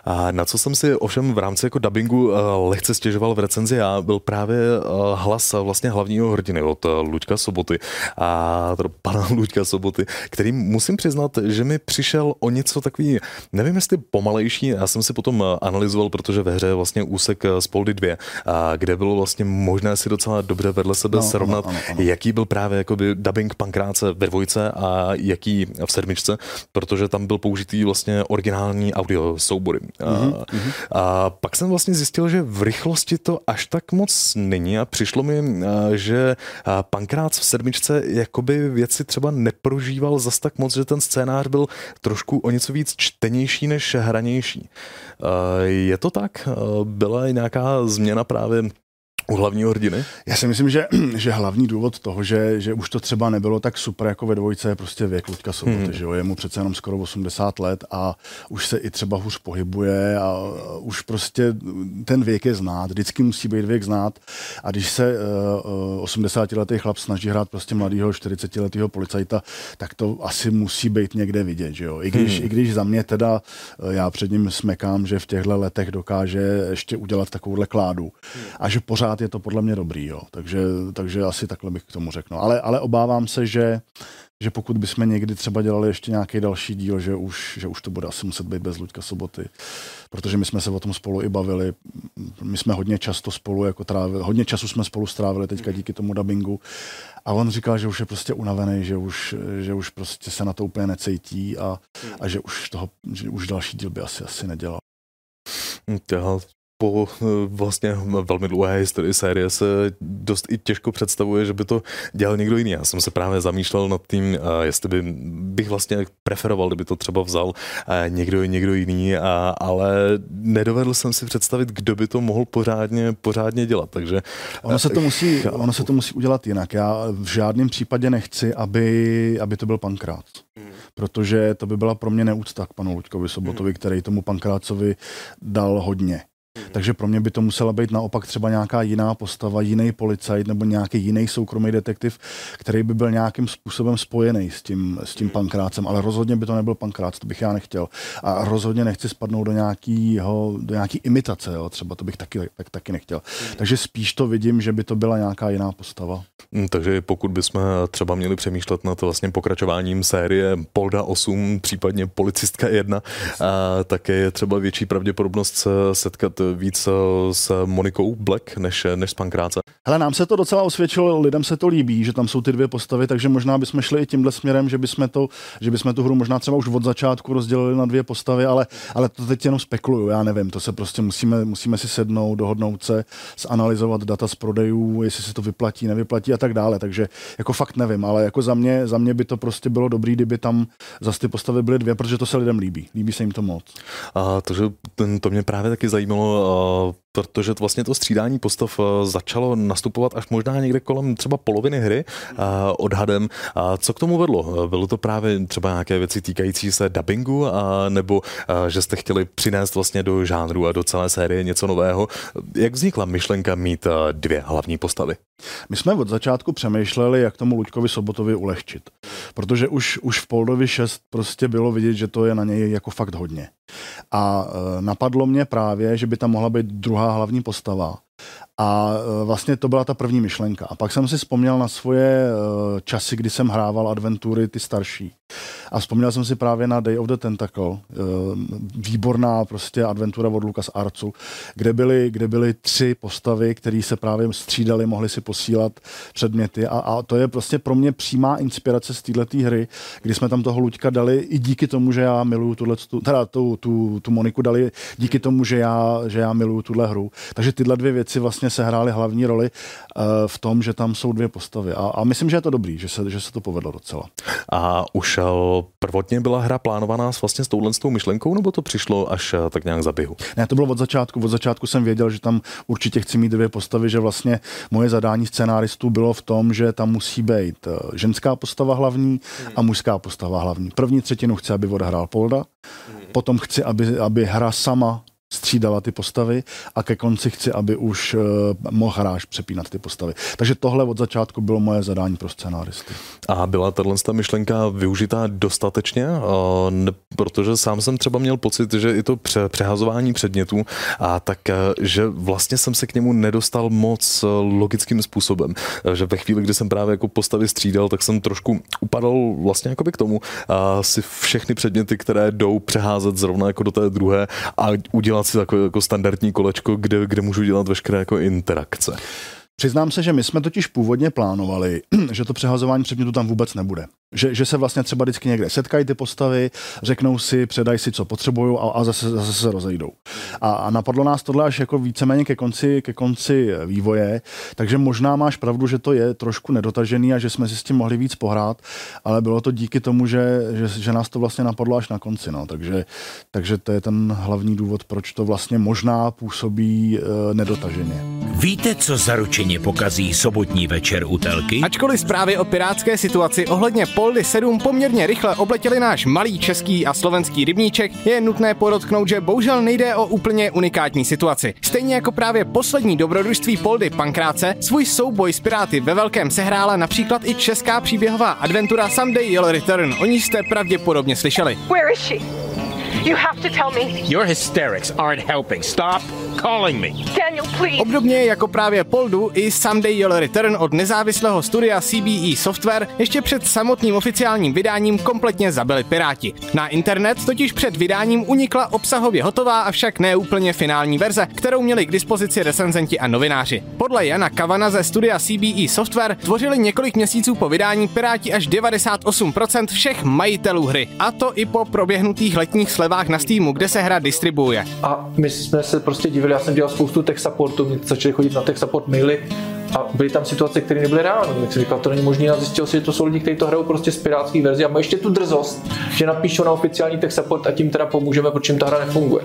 A na co jsem si ovšem v rámci jako dubbingu uh, lehce stěžoval v recenzi já, byl právě uh, hlas vlastně hlavního hrdiny od uh, Luďka Soboty a to pana *laughs* Luďka Soboty, který musím přiznat, že mi přišel o něco takový, nevím jestli pomalejší, já jsem si potom analyzoval, protože ve hře je vlastně úsek z Poldy 2, a kde bylo vlastně možné si docela dobře vedle sebe no, srovnat, ano, ano, ano. jaký byl právě jakoby dubbing pankráce ve dvojce a jaký v sedmičce, protože tam byl použitý vlastně originální audio soubory. Mm-hmm. A, a pak jsem vlastně zjistil, že v rychlosti to až tak moc není a přišlo mi, že Pankrác v sedmičce jakoby věci třeba neprožíval zas tak moc, že ten scénář byl trošku o něco víc čtenější než hranější. Je to tak? Byla nějaká změna právě u hlavního hrdiny? Já si myslím, že, *clears throat* že hlavní důvod toho, že, že už to třeba nebylo tak super jako ve dvojce, je prostě věk Luďka Soboty, hmm. že jo? Je mu přece jenom skoro 80 let a už se i třeba hůř pohybuje a už prostě ten věk je znát, vždycky musí být věk znát a když se uh, 80-letý chlap snaží hrát prostě mladého 40-letého policajta, tak to asi musí být někde vidět, že jo? I když, hmm. i když za mě teda uh, já před ním smekám, že v těchto letech dokáže ještě udělat takovouhle kládu hmm. a že pořád je to podle mě dobrý, jo. Takže, takže asi takhle bych k tomu řekl. Ale, ale obávám se, že, že pokud bychom někdy třeba dělali ještě nějaký další díl, že už, že už to bude asi muset být bez Luďka Soboty. Protože my jsme se o tom spolu i bavili. My jsme hodně často spolu jako trávili, hodně času jsme spolu strávili teďka díky tomu dubbingu. A on říkal, že už je prostě unavený, že už, že už prostě se na to úplně necítí a, a že už toho, že už další díl by asi asi nedělal. Po eh, vlastně velmi dlouhé historii série se dost i těžko představuje, že by to dělal někdo jiný. Já jsem se právě zamýšlel nad tím, eh, jestli by bych vlastně preferoval, kdyby to třeba vzal eh, někdo, někdo jiný, a, ale nedovedl jsem si představit, kdo by to mohl pořádně, pořádně dělat. Takže, ono, se to musí, ono se to musí udělat jinak. Já v žádném případě nechci, aby, aby to byl pankrát. Hmm. Protože to by byla pro mě neúcta k panu Luďkovi Sobotovi, hmm. který tomu pankrácovi dal hodně. Takže pro mě by to musela být naopak třeba nějaká jiná postava, jiný policajt nebo nějaký jiný soukromý detektiv, který by byl nějakým způsobem spojený s tím, s tím pankrácem, ale rozhodně by to nebyl pankrác, to bych já nechtěl. A rozhodně nechci spadnout do, nějakýho, do nějaký imitace, jo, třeba to bych taky, tak, taky nechtěl. Takže spíš to vidím, že by to byla nějaká jiná postava. Hmm, takže pokud bychom třeba měli přemýšlet nad vlastně pokračováním série Polda 8, případně Policistka 1, a také je třeba větší pravděpodobnost se setkat víc eh, s Monikou Black než, než s Pankráce? Hele, nám se to docela osvědčilo, lidem se to líbí, že tam jsou ty dvě postavy, takže možná bychom šli i tímhle směrem, že bychom, to, že bychom tu hru možná třeba už od začátku rozdělili na dvě postavy, ale, ale to teď jenom spekuluju, já nevím, to se prostě musíme, musíme si sednout, dohodnout se, zanalizovat data z prodejů, jestli se to vyplatí, nevyplatí a tak dále, takže jako fakt nevím, ale jako za mě, za mě by to prostě bylo dobrý, kdyby tam zase ty postavy byly dvě, protože to se lidem líbí, líbí se jim to moc. A to, že ten, to mě právě taky zajímalo, protože to vlastně to střídání postav začalo nastupovat až možná někde kolem třeba poloviny hry odhadem. Co k tomu vedlo? Bylo to právě třeba nějaké věci týkající se dubbingu, nebo že jste chtěli přinést vlastně do žánru a do celé série něco nového? Jak vznikla myšlenka mít dvě hlavní postavy? My jsme od začátku přemýšleli, jak tomu Luďkovi Sobotovi ulehčit. Protože už, už v Poldovi 6 prostě bylo vidět, že to je na něj jako fakt hodně. A napadlo mě právě, že by tam mohla být druhá hlavní postava. A e, vlastně to byla ta první myšlenka. A pak jsem si vzpomněl na svoje e, časy, kdy jsem hrával adventury ty starší. A vzpomněl jsem si právě na Day of the Tentacle, eh, výborná prostě adventura od Lucas Arcu, kde byly, kde byly tři postavy, které se právě střídali, mohly si posílat předměty a, a to je prostě pro mě přímá inspirace z této hry, kdy jsme tam toho Luďka dali i díky tomu, že já miluju tuhle, teda tu, tu, tu Moniku dali díky tomu, že já, že já miluju tuhle hru. Takže tyhle dvě věci vlastně se hrály hlavní roli uh, v tom, že tam jsou dvě postavy. A, a myslím, že je to dobrý, že se, že se to povedlo docela. A už prvotně byla hra plánovaná s vlastně s touhle s tou myšlenkou, nebo to přišlo až eh, tak nějak za běhu? Ne, to bylo od začátku. Od začátku jsem věděl, že tam určitě chci mít dvě postavy, že vlastně moje zadání scenáristů bylo v tom, že tam musí být eh, ženská postava hlavní a mužská postava hlavní. První třetinu chci, aby odehrál Polda, potom chci, aby, aby hra sama střídala ty postavy a ke konci chci, aby už uh, mohl hráč přepínat ty postavy. Takže tohle od začátku bylo moje zadání pro scenáristy. A byla tahle myšlenka využitá dostatečně? Uh, protože sám jsem třeba měl pocit, že i to pře- přehazování předmětů a tak, uh, že vlastně jsem se k němu nedostal moc logickým způsobem. Že ve chvíli, kdy jsem právě jako postavy střídal, tak jsem trošku upadal vlastně jakoby k tomu uh, si všechny předměty, které jdou přeházet zrovna jako do té druhé a udělat si takové jako standardní kolečko, kde, kde můžu dělat veškeré jako interakce. Přiznám se, že my jsme totiž původně plánovali, *clears throat* že to přehazování předmětu tam vůbec nebude. Že, že se vlastně třeba vždycky někde setkají ty postavy, řeknou si, předají si, co potřebují a, a zase, zase se rozejdou. A, a napadlo nás tohle až jako víceméně ke konci, ke konci vývoje, takže možná máš pravdu, že to je trošku nedotažený a že jsme si s tím mohli víc pohrát, ale bylo to díky tomu, že, že, že nás to vlastně napadlo až na konci. No. Takže, takže to je ten hlavní důvod, proč to vlastně možná působí e, nedotaženě. Víte, co zaručeně pokazí sobotní večer u telky? Ačkoliv zprávy o pirátské situaci ohledně Poldy 7 poměrně rychle obletěli náš malý český a slovenský rybníček, je nutné podotknout, že bohužel nejde o úplně unikátní situaci. Stejně jako právě poslední dobrodružství Poldy Pankráce, svůj souboj s Piráty ve velkém sehrála například i česká příběhová adventura Someday You'll Return. O ní jste pravděpodobně slyšeli. Where is she? You have to tell me. Your hysterics aren't helping. Stop calling me. Daniel, please. Obdobně jako právě Poldu i Someday You'll Return od nezávislého studia CBE Software ještě před samotným oficiálním vydáním kompletně zabili Piráti. Na internet totiž před vydáním unikla obsahově hotová, avšak neúplně finální verze, kterou měli k dispozici recenzenti a novináři. Podle Jana Kavana ze studia CBE Software tvořili několik měsíců po vydání Piráti až 98% všech majitelů hry, a to i po proběhnutých letních slevách na Steamu, kde se hra distribuje. A my jsme se prostě divili, já jsem dělal spoustu tech supportu, mě začali chodit na tech support maily a byly tam situace, které nebyly reální. Jak jsem říkal, to není možné a zjistil si, že to jsou lidi, kteří to hrajou prostě z pirátské verze a mají ještě tu drzost, že napíšou na oficiální tech support a tím teda pomůžeme, protože jim ta hra nefunguje.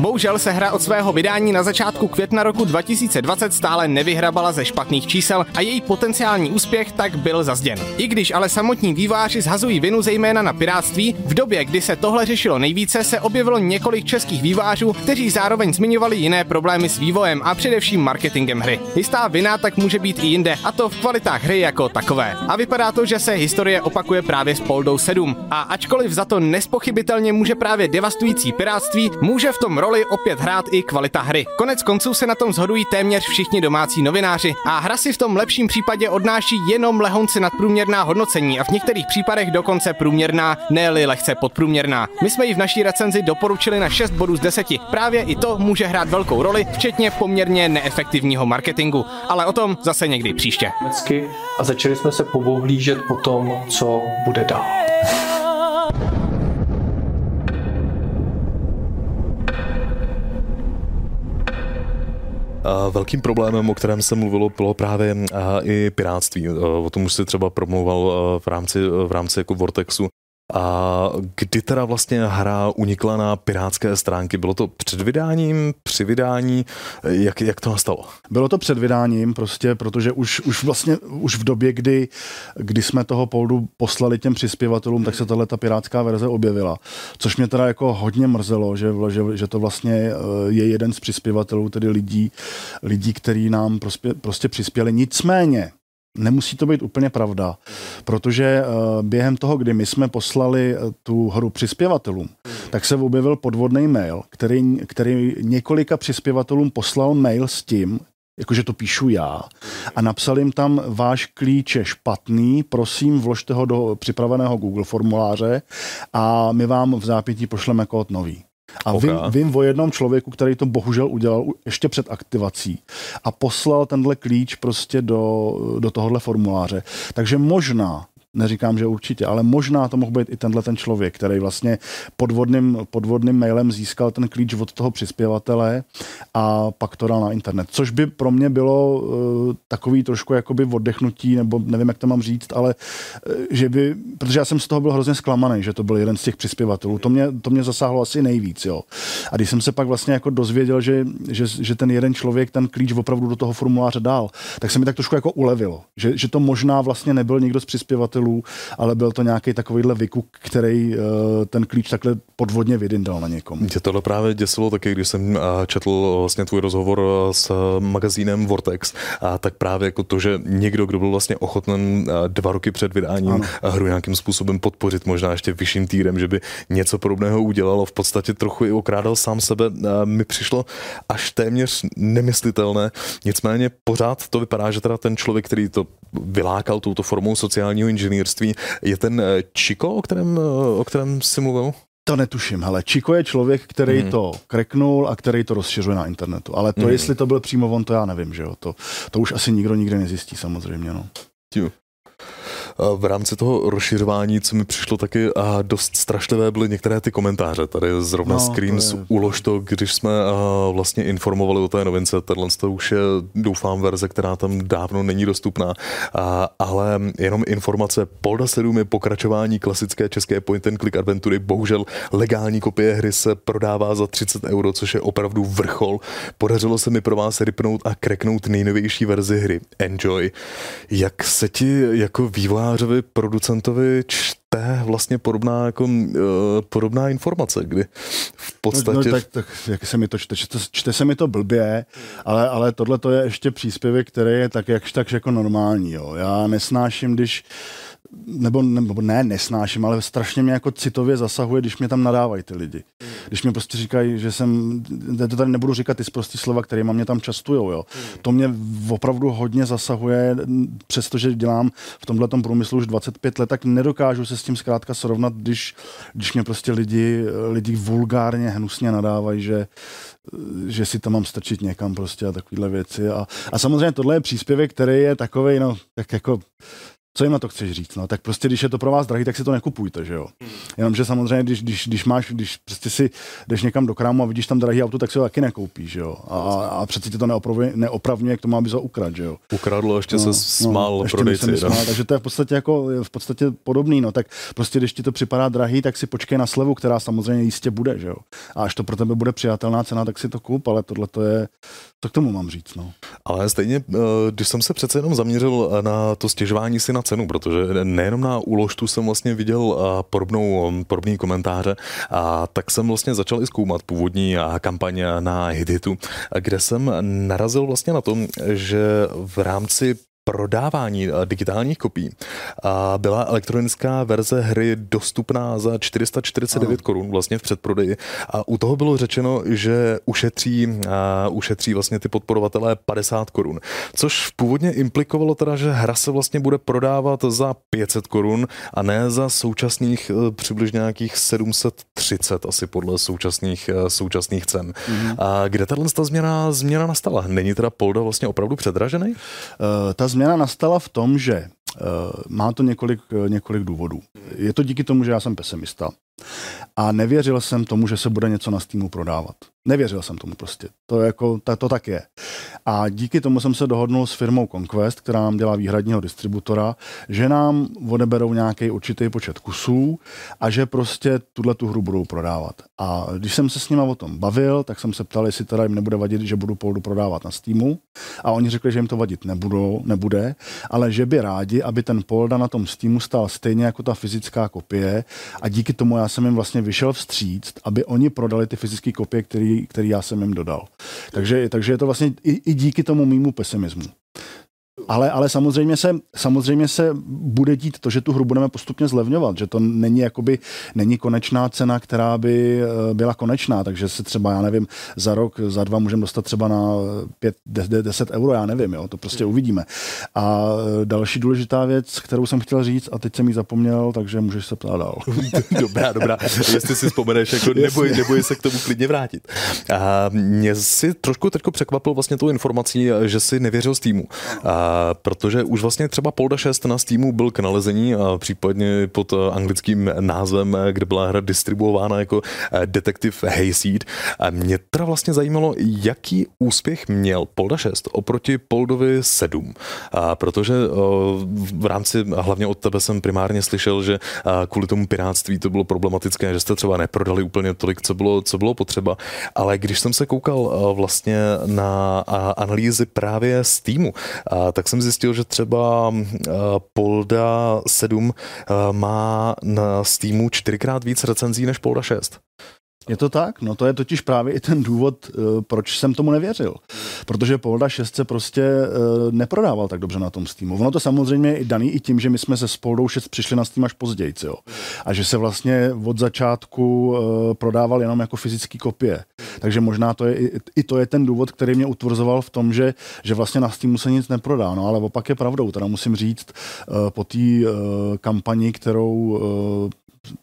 Bohužel se hra od svého vydání na začátku května roku 2020 stále nevyhrabala ze špatných čísel a její potenciální úspěch tak byl zazděn. I když ale samotní výváři zhazují vinu zejména na piráctví, v době, kdy se tohle řešilo nejvíce, se objevilo několik českých vývářů, kteří zároveň zmiňovali jiné problémy s vývojem a především marketingem hry. Jistá vina tak může být i jinde, a to v kvalitách hry jako takové. A vypadá to, že se historie opakuje právě s Poldou 7. A ačkoliv za to nespochybitelně může právě devastující piráctví, může v tom roli opět hrát i kvalita hry. Konec konců se na tom zhodují téměř všichni domácí novináři a hra si v tom lepším případě odnáší jenom lehonce nadprůměrná hodnocení a v některých případech dokonce průměrná, ne lehce podprůměrná. My jsme ji v naší recenzi doporučili na 6 bodů z 10. Právě i to může hrát velkou roli, včetně poměrně neefektivního marketingu, ale o tom zase někdy příště. A začali jsme se pobohlížet po tom, co bude dál. Velkým problémem, o kterém se mluvilo, bylo právě i piráctví. O tom už si třeba promluval v rámci, v rámci jako Vortexu. A kdy teda vlastně hra unikla na pirátské stránky? Bylo to před vydáním, při vydání? Jak, jak to nastalo? Bylo to před vydáním, prostě, protože už, už vlastně už v době, kdy, kdy jsme toho poldu poslali těm přispěvatelům, tak se tahle ta pirátská verze objevila. Což mě teda jako hodně mrzelo, že, že, že to vlastně eh, je jeden z přispěvatelů, tedy lidí, lidí, který nám prostě, prostě přispěli. Nicméně, Nemusí to být úplně pravda, protože eh, během toho, kdy my jsme poslali eh, tu hru přispěvatelům, tak se objevil podvodný mail, který, který několika přispěvatelům poslal mail s tím, jakože to píšu já, a napsal jim tam, váš klíč je špatný, prosím, vložte ho do připraveného Google formuláře a my vám v zápětí pošleme kód nový. A okay. vím, vím o jednom člověku, který to bohužel udělal ještě před aktivací a poslal tenhle klíč prostě do, do tohohle formuláře. Takže možná neříkám, že určitě, ale možná to mohl být i tenhle ten člověk, který vlastně podvodným, podvodným mailem získal ten klíč od toho přispěvatele a pak to dal na internet. Což by pro mě bylo uh, takový trošku jakoby oddechnutí, nebo nevím, jak to mám říct, ale uh, že by, protože já jsem z toho byl hrozně zklamaný, že to byl jeden z těch přispěvatelů. To mě, to mě zasáhlo asi nejvíc, jo. A když jsem se pak vlastně jako dozvěděl, že, že, že ten jeden člověk ten klíč opravdu do toho formuláře dal, tak se mi tak trošku jako ulevilo, že, že to možná vlastně nebyl někdo z přispěvatelů, nesmyslů, ale byl to nějaký takovýhle vykuk, který ten klíč takhle podvodně vydindal na někom. Mě tohle právě děsilo taky, když jsem četl vlastně tvůj rozhovor s magazínem Vortex, a tak právě jako to, že někdo, kdo byl vlastně ochoten dva roky před vydáním ano. hru nějakým způsobem podpořit, možná ještě vyšším týrem, že by něco podobného udělalo, v podstatě trochu i okrádal sám sebe, mi přišlo až téměř nemyslitelné. Nicméně pořád to vypadá, že teda ten člověk, který to vylákal touto formou sociálního inženýrství, je ten Čiko, o kterém, o kterém si mluvil? To netuším, hele, Čiko je člověk, který hmm. to kreknul a který to rozšiřuje na internetu, ale to, hmm. jestli to byl přímo on, to já nevím, že jo, to, to už asi nikdo nikdy nezjistí samozřejmě, no. V rámci toho rozšiřování, co mi přišlo taky a dost strašlivé, byly některé ty komentáře. Tady zrovna no, screens, to je... ulož to, když jsme vlastně informovali o té novince. Tohle to už je, doufám, verze, která tam dávno není dostupná, ale jenom informace. Polda 7 je pokračování klasické české point and click adventury. Bohužel legální kopie hry se prodává za 30 euro, což je opravdu vrchol. Podařilo se mi pro vás rypnout a kreknout nejnovější verzi hry. Enjoy. Jak se ti jako vývojář vývojářovi, producentovi čte vlastně podobná, jako, uh, podobná informace, kdy v podstatě... No, no tak, tak jak se mi to čte, čte, čte se mi to blbě, ale, ale tohle to je ještě příspěvek, který je tak jakž tak jako normální. Jo. Já nesnáším, když nebo, nebo ne, nesnáším, ale strašně mě jako citově zasahuje, když mě tam nadávají ty lidi. Když mě prostě říkají, že jsem, to tady nebudu říkat ty zprostý slova, které mě tam častujou, jo. To mě opravdu hodně zasahuje, přestože dělám v tomhle průmyslu už 25 let, tak nedokážu se s tím zkrátka srovnat, když, když mě prostě lidi, lidi vulgárně, hnusně nadávají, že, že si tam mám strčit někam prostě a takovéhle věci. A, a samozřejmě tohle je příspěvek, který je takový, no, tak jako co jim na to chceš říct? No, tak prostě, když je to pro vás drahý, tak si to nekupujte, že jo. Jenomže samozřejmě, když, když, když máš, když prostě si jdeš někam do krámu a vidíš tam drahý auto, tak si ho taky nekoupíš, že jo. A, a přeci tě to neopravňuje, neopravňuje k tomu, aby ho ukradl, že jo. Ukradlo, ještě no, se smál no, prodejci. Smál, takže to je v podstatě jako v podstatě podobný, no. Tak prostě, když ti to připadá drahý, tak si počkej na slevu, která samozřejmě jistě bude, že jo. A až to pro tebe bude přijatelná cena, tak si to kup, ale tohle to je, to k tomu mám říct, no. Ale stejně, eh, když jsem se přece jenom zaměřil na to stěžování si na cenu, protože nejenom na úložtu jsem vlastně viděl podobnou, podobný komentáře, a tak jsem vlastně začal i zkoumat původní kampaň na Hiditu, kde jsem narazil vlastně na tom, že v rámci prodávání eh, digitálních kopí byla elektronická verze hry dostupná za 449 korun vlastně v předprodeji a u toho bylo řečeno, že ušetří, ušetří vlastně ty podporovatelé 50 korun, což původně implikovalo teda, že hra se vlastně bude prodávat za 500 korun a ne za současných eh, přibližně nějakých 730 asi podle současných, eh, současných cen. Mm-hmm. A kde tato změna, změna nastala? Není teda Polda vlastně opravdu předražený? Uh, ta změna nastala v tom, že uh, má to několik, několik důvodů. Je to díky tomu, že já jsem pesimista a nevěřil jsem tomu, že se bude něco na Steamu prodávat. Nevěřil jsem tomu prostě. To, jako, to, to tak je. A díky tomu jsem se dohodnul s firmou Conquest, která nám dělá výhradního distributora, že nám odeberou nějaký určitý počet kusů a že prostě tuhle tu hru budou prodávat. A když jsem se s nimi o tom bavil, tak jsem se ptal, jestli teda jim nebude vadit, že budu Poldu prodávat na Steamu. A oni řekli, že jim to vadit nebudou, nebude, ale že by rádi, aby ten Polda na tom Steamu stál stejně jako ta fyzická kopie. A díky tomu já jsem jim vlastně vyšel vstříct, aby oni prodali ty fyzické kopie, který, který já jsem jim dodal. Takže, takže je to vlastně i, i díky tomu mýmu pesimismu. Ale, ale samozřejmě, se, samozřejmě se bude dít to, že tu hru budeme postupně zlevňovat, že to není jakoby, není konečná cena, která by eh, byla konečná, takže se třeba, já nevím, za rok, za dva můžeme dostat třeba na 5, 10 euro, já nevím, jo, to prostě uvidíme. A eh, další důležitá věc, kterou jsem chtěl říct, a teď jsem ji zapomněl, takže můžeš se ptát dál. *laughs* dobrá, dobrá, jestli si vzpomeneš, jako neboj, neboj se k tomu klidně vrátit. A mě si trošku teď překvapil vlastně tou informací, že si nevěřil z týmu. A protože už vlastně třeba Polda 6 na Steamu byl k nalezení, a případně pod eh, anglickým názvem, eh, kde byla hra distribuována jako eh, Detective Hayseed. Mě teda vlastně zajímalo, jaký úspěch měl Polda 6 oproti Poldovi 7. A protože v rámci, hlavně od tebe jsem primárně slyšel, že kvůli tomu piráctví to bylo problematické, že jste třeba neprodali úplně tolik, co bylo, co bylo potřeba. Ale když jsem se koukal vlastně na analýzy právě z týmu, tak jsem zjistil, že třeba Polda 7 má na Steamu čtyřikrát víc recenzí než Polda 6. Je to tak? No to je totiž právě i ten důvod, eh, proč jsem tomu nevěřil. Protože Polda 6 se prostě eh, neprodával tak dobře na tom Steamu. Ono to samozřejmě je i daný i tím, že my jsme se s Poldou 6 přišli na Steam až později. Jo. A že se vlastně od začátku eh, prodával jenom jako fyzické kopie. Takže možná to je, i to je ten důvod, který mě utvrzoval v tom, že, že vlastně na Steamu se nic neprodá. No ale opak je pravdou. Teda musím říct, po té kampani, kterou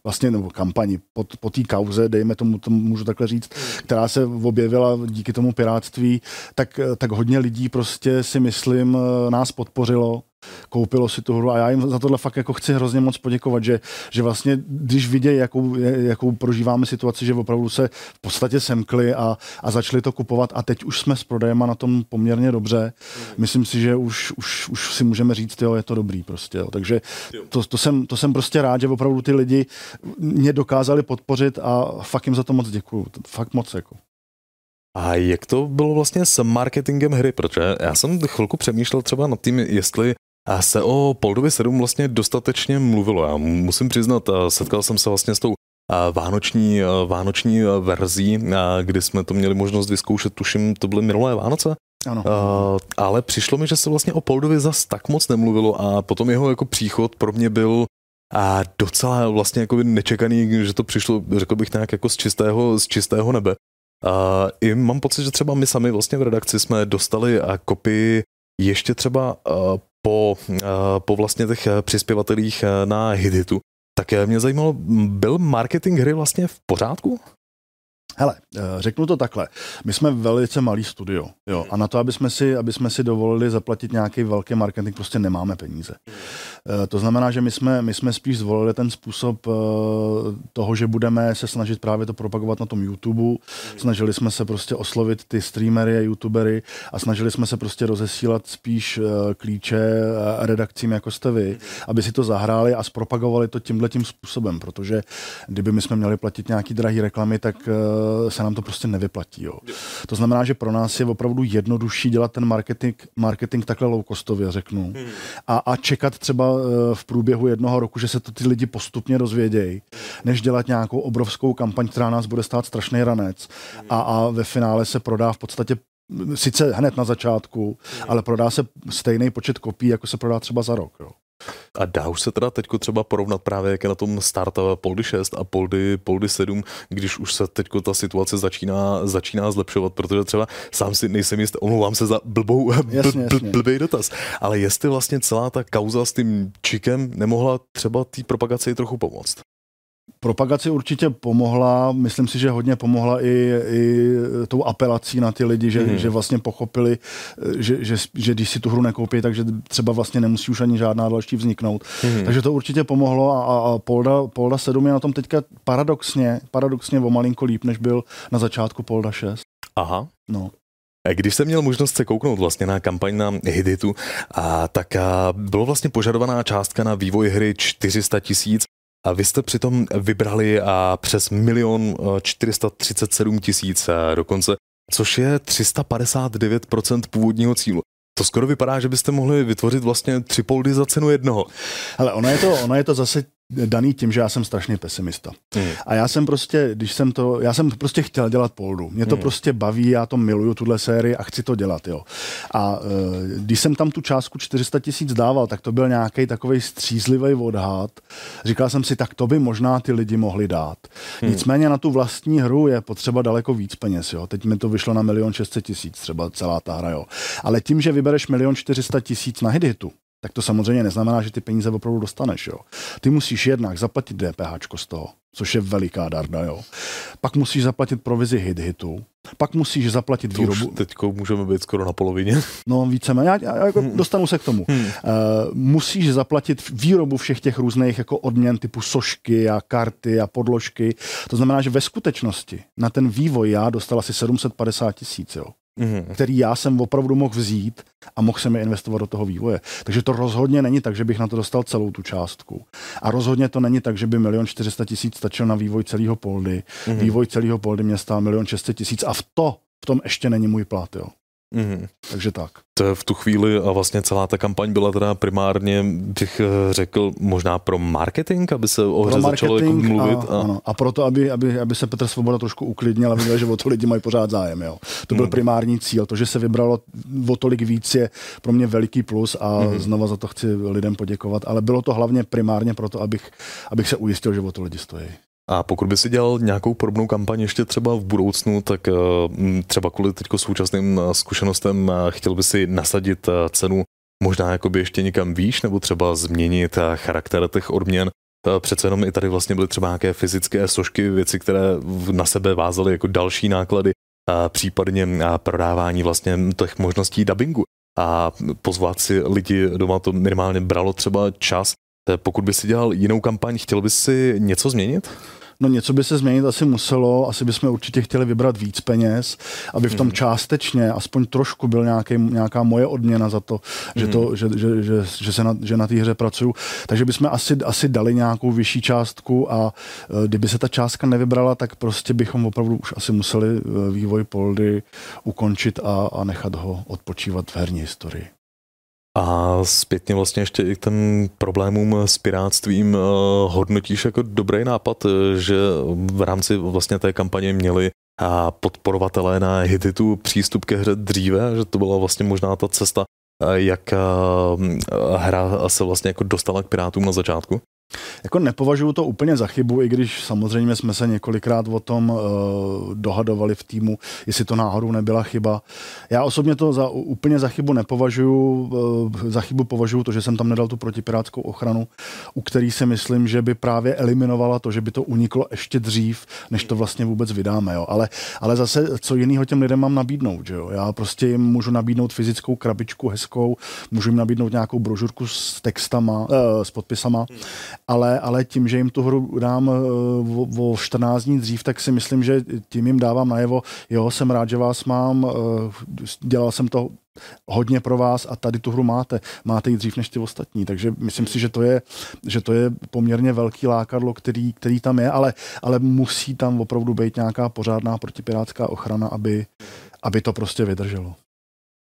vlastně nebo kampani po, po té kauze, dejme tomu, to můžu takhle říct, která se objevila díky tomu pirátství, tak, tak hodně lidí prostě si myslím nás podpořilo koupilo si tu hru a já jim za tohle fakt jako chci hrozně moc poděkovat, že, že vlastně, když vidějí, jakou, jakou prožíváme situaci, že opravdu se v podstatě semkli a, a začali to kupovat a teď už jsme s prodejem na tom poměrně dobře. Myslím si, že už, už, už si můžeme říct, jo, je to dobrý prostě. Jo. Takže to, to, jsem, to jsem prostě rád, že opravdu ty lidi mě dokázali podpořit a fakt jim za to moc děkuju. Fakt moc jako. A jak to bylo vlastně s marketingem hry? Protože já jsem chvilku přemýšlel třeba nad tím, jestli a se o Poldovi 7 vlastně dostatečně mluvilo. Já musím přiznat, setkal jsem se vlastně s tou vánoční, vánoční verzí, kdy jsme to měli možnost vyzkoušet, tuším, to byly minulé Vánoce. Ano. Uh, ale přišlo mi, že se vlastně o Poldovi zas tak moc nemluvilo a potom jeho jako příchod pro mě byl a docela vlastně jako nečekaný, že to přišlo, řekl bych nějak jako z čistého, z čistého nebe. Uh, I mám pocit, že třeba my sami vlastně v redakci jsme dostali kopii ještě třeba po, eh, po vlastně těch eh, přispěvatelích eh, na Hiditu, tak mě zajímalo, byl marketing hry vlastně v pořádku? Hele, eh, řeknu to takhle. My jsme velice malý studio. Jo, a na to, aby jsme, si, aby jsme si dovolili zaplatit nějaký velký marketing, prostě nemáme peníze. Eh, to znamená, že my jsme, my jsme spíš zvolili ten způsob eh, toho, že budeme se snažit právě to propagovat na tom YouTube. Snažili jsme se prostě oslovit ty streamery a youtubery a snažili jsme se prostě rozesílat spíš klíče redakcím, jako jste vy, aby si to zahráli a zpropagovali to tímhle tím způsobem, protože kdyby my jsme měli platit nějaký drahý reklamy, tak se nám to prostě nevyplatí. Jo. To znamená, že pro nás je opravdu jednodušší dělat ten marketing, marketing takhle low costově, řeknu. A, a čekat třeba eh, v průběhu jednoho roku, že se to ty lidi postupně rozvědějí, než dělat nějakou obrovskou kampaň, která nás bude stát strašný ranec a, a ve finále se prodá v podstatě sice hned na začátku, ale prodá se stejný počet kopií, jako se prodá třeba za rok. Jo. A dá už se teda teďko třeba porovnat právě, jak je na tom start Poldy 6 a Poldy, Poldy 7, když už se teďko ta situace začíná, začíná zlepšovat, protože třeba sám si nejsem jist, omlouvám se za blbou, *laughs* jasně, bl, bl, blbý dotaz, ale jestli vlastně celá ta kauza s tím čikem nemohla třeba té propagaci trochu pomoct? Propagaci určitě pomohla, myslím si, že hodně pomohla i, i tou apelací na ty lidi, že, mm. že vlastně pochopili, že, že, že když si tu hru nekoupí, takže třeba vlastně nemusí už ani žádná další vzniknout. Mm. Takže to určitě pomohlo a, a Polda, Polda 7 je na tom teďka paradoxně, paradoxně o malinko líp, než byl na začátku Polda 6. Aha. No. Když jsem měl možnost se kouknout vlastně na kampaň na Hiditu, a tak a bylo vlastně požadovaná částka na vývoj hry 400 tisíc a vy jste přitom vybrali a přes milion 437 tisíc dokonce, což je 359% původního cílu. To skoro vypadá, že byste mohli vytvořit vlastně tři poldy za cenu jednoho. Ale ono je to, ono je to zase daný tím, že já jsem strašně pesimista. Hmm. A já jsem prostě, když jsem to, já jsem prostě chtěl dělat poldu. Mě to hmm. prostě baví, já to miluju, tuhle sérii a chci to dělat, jo. A e, když jsem tam tu částku 400 tisíc dával, tak to byl nějaký takový střízlivý odhad. Říkal jsem si, tak to by možná ty lidi mohli dát. Hmm. Nicméně na tu vlastní hru je potřeba daleko víc peněz, jo. Teď mi to vyšlo na milion 600 tisíc, třeba celá ta hra, jo. Ale tím, že vybereš milion 400 tisíc na hiditu, tak to samozřejmě neznamená, že ty peníze opravdu dostaneš. Jo. Ty musíš jednak zaplatit DPH z toho, což je veliká darda. Jo. Pak musíš zaplatit provizi hit hitu, pak musíš zaplatit to výrobu. Teď můžeme být skoro na polovině. No víceméně, já, já jako hmm. dostanu se k tomu. Hmm. Uh, musíš zaplatit výrobu všech těch různých jako odměn typu sošky a karty a podložky. To znamená, že ve skutečnosti na ten vývoj já dostal asi 750 tisíc. Jo mm-hmm. který já jsem opravdu mohl vzít a mohl jsem je investovat do toho vývoje. Takže to rozhodně není tak, že bych na to dostal celou tu částku. A rozhodně to není tak, že by milion 400 tisíc stačil na vývoj celého poldy. Mm-hmm. Vývoj celého poldy mě stál milion 600 tisíc a v to v tom ještě není můj plat. Jo. Mm. Takže tak. To v tu chvíli a vlastně celá ta kampaň byla teda primárně, bych eh, řekl, možná pro marketing, aby se o hře začalo jako mluvit. A, a... Ano, a proto, aby, aby, aby se Petr Svoboda trošku uklidnil a viděl, že o to lidi mají pořád zájem. Jo. To byl mm. primární cíl. To, že se vybralo o tolik víc, je pro mě veliký plus a mm. znova za to chci lidem poděkovat. Ale bylo to hlavně primárně proto, abych, abych se ujistil, že o to lidi stojí. A pokud by si dělal nějakou podobnou kampaň ještě třeba v budoucnu, tak eh, třeba kvůli teď současným eh, zkušenostem eh, chtěl by si nasadit cenu možná jakoby ještě někam výš, nebo třeba změnit charakter těch odměn. Přece jenom i tady vlastně byly třeba nějaké fyzické složky, věci, které na sebe vázaly jako další náklady, případně prodávání vlastně těch možností dubbingu. A pozvat si lidi doma to minimálně bralo třeba čas. Pokud by si dělal jinou kampaň, chtěl bys si něco změnit? No něco by se změnit asi muselo, asi bychom určitě chtěli vybrat víc peněz, aby v tom mhm. částečně, aspoň trošku byl nějaký, nějaká moje odměna za to, mm. že, to mhm. že, že, že, že, se na, že na té hře pracuju. Takže bychom asi, asi dali nějakou vyšší částku a e, kdyby se ta částka nevybrala, tak prostě bychom opravdu už asi museli e, vývoj Poldy ukončit a, a nechat ho odpočívat v herní historii. A zpětně vlastně ještě i ten problémům s pirátstvím eh, hodnotíš jako dobrý nápad, eh, že v rámci vlastně té kampaně měli a podporovatelé na Hititu přístup ke hře dříve, že to byla vlastně možná ta cesta, eh, jak hra se vlastně jako dostala k pirátům na začátku? Jako nepovažuji to úplně za chybu, i když samozřejmě jsme se několikrát o tom uh, dohadovali v týmu, jestli to náhodou nebyla chyba. Já osobně to za, úplně za chybu nepovažuji. Uh, za chybu považuji to, že jsem tam nedal tu protipirátskou ochranu, u který si myslím, že by právě eliminovala to, že by to uniklo ještě dřív, než to vlastně vůbec vydáme. Jo. Ale, ale zase, co jiného těm lidem mám nabídnout. Že jo? Já prostě jim můžu nabídnout fyzickou krabičku hezkou, můžu jim nabídnout nějakou brožurku s textama, uh, s podpisama ale, ale tím, že jim tu hru dám eh, o, o 14 dní dřív, tak si myslím, že tím jim dávám najevo, jo, jsem rád, že vás mám, eh, dělal jsem to hodně pro vás a tady tu hru máte. Máte ji dřív než ty ostatní, takže myslím si, že to je, že to je poměrně velký lákadlo, který, který tam je, ale, ale musí tam opravdu být nějaká pořádná protipirátská ochrana, aby, aby to prostě vydrželo.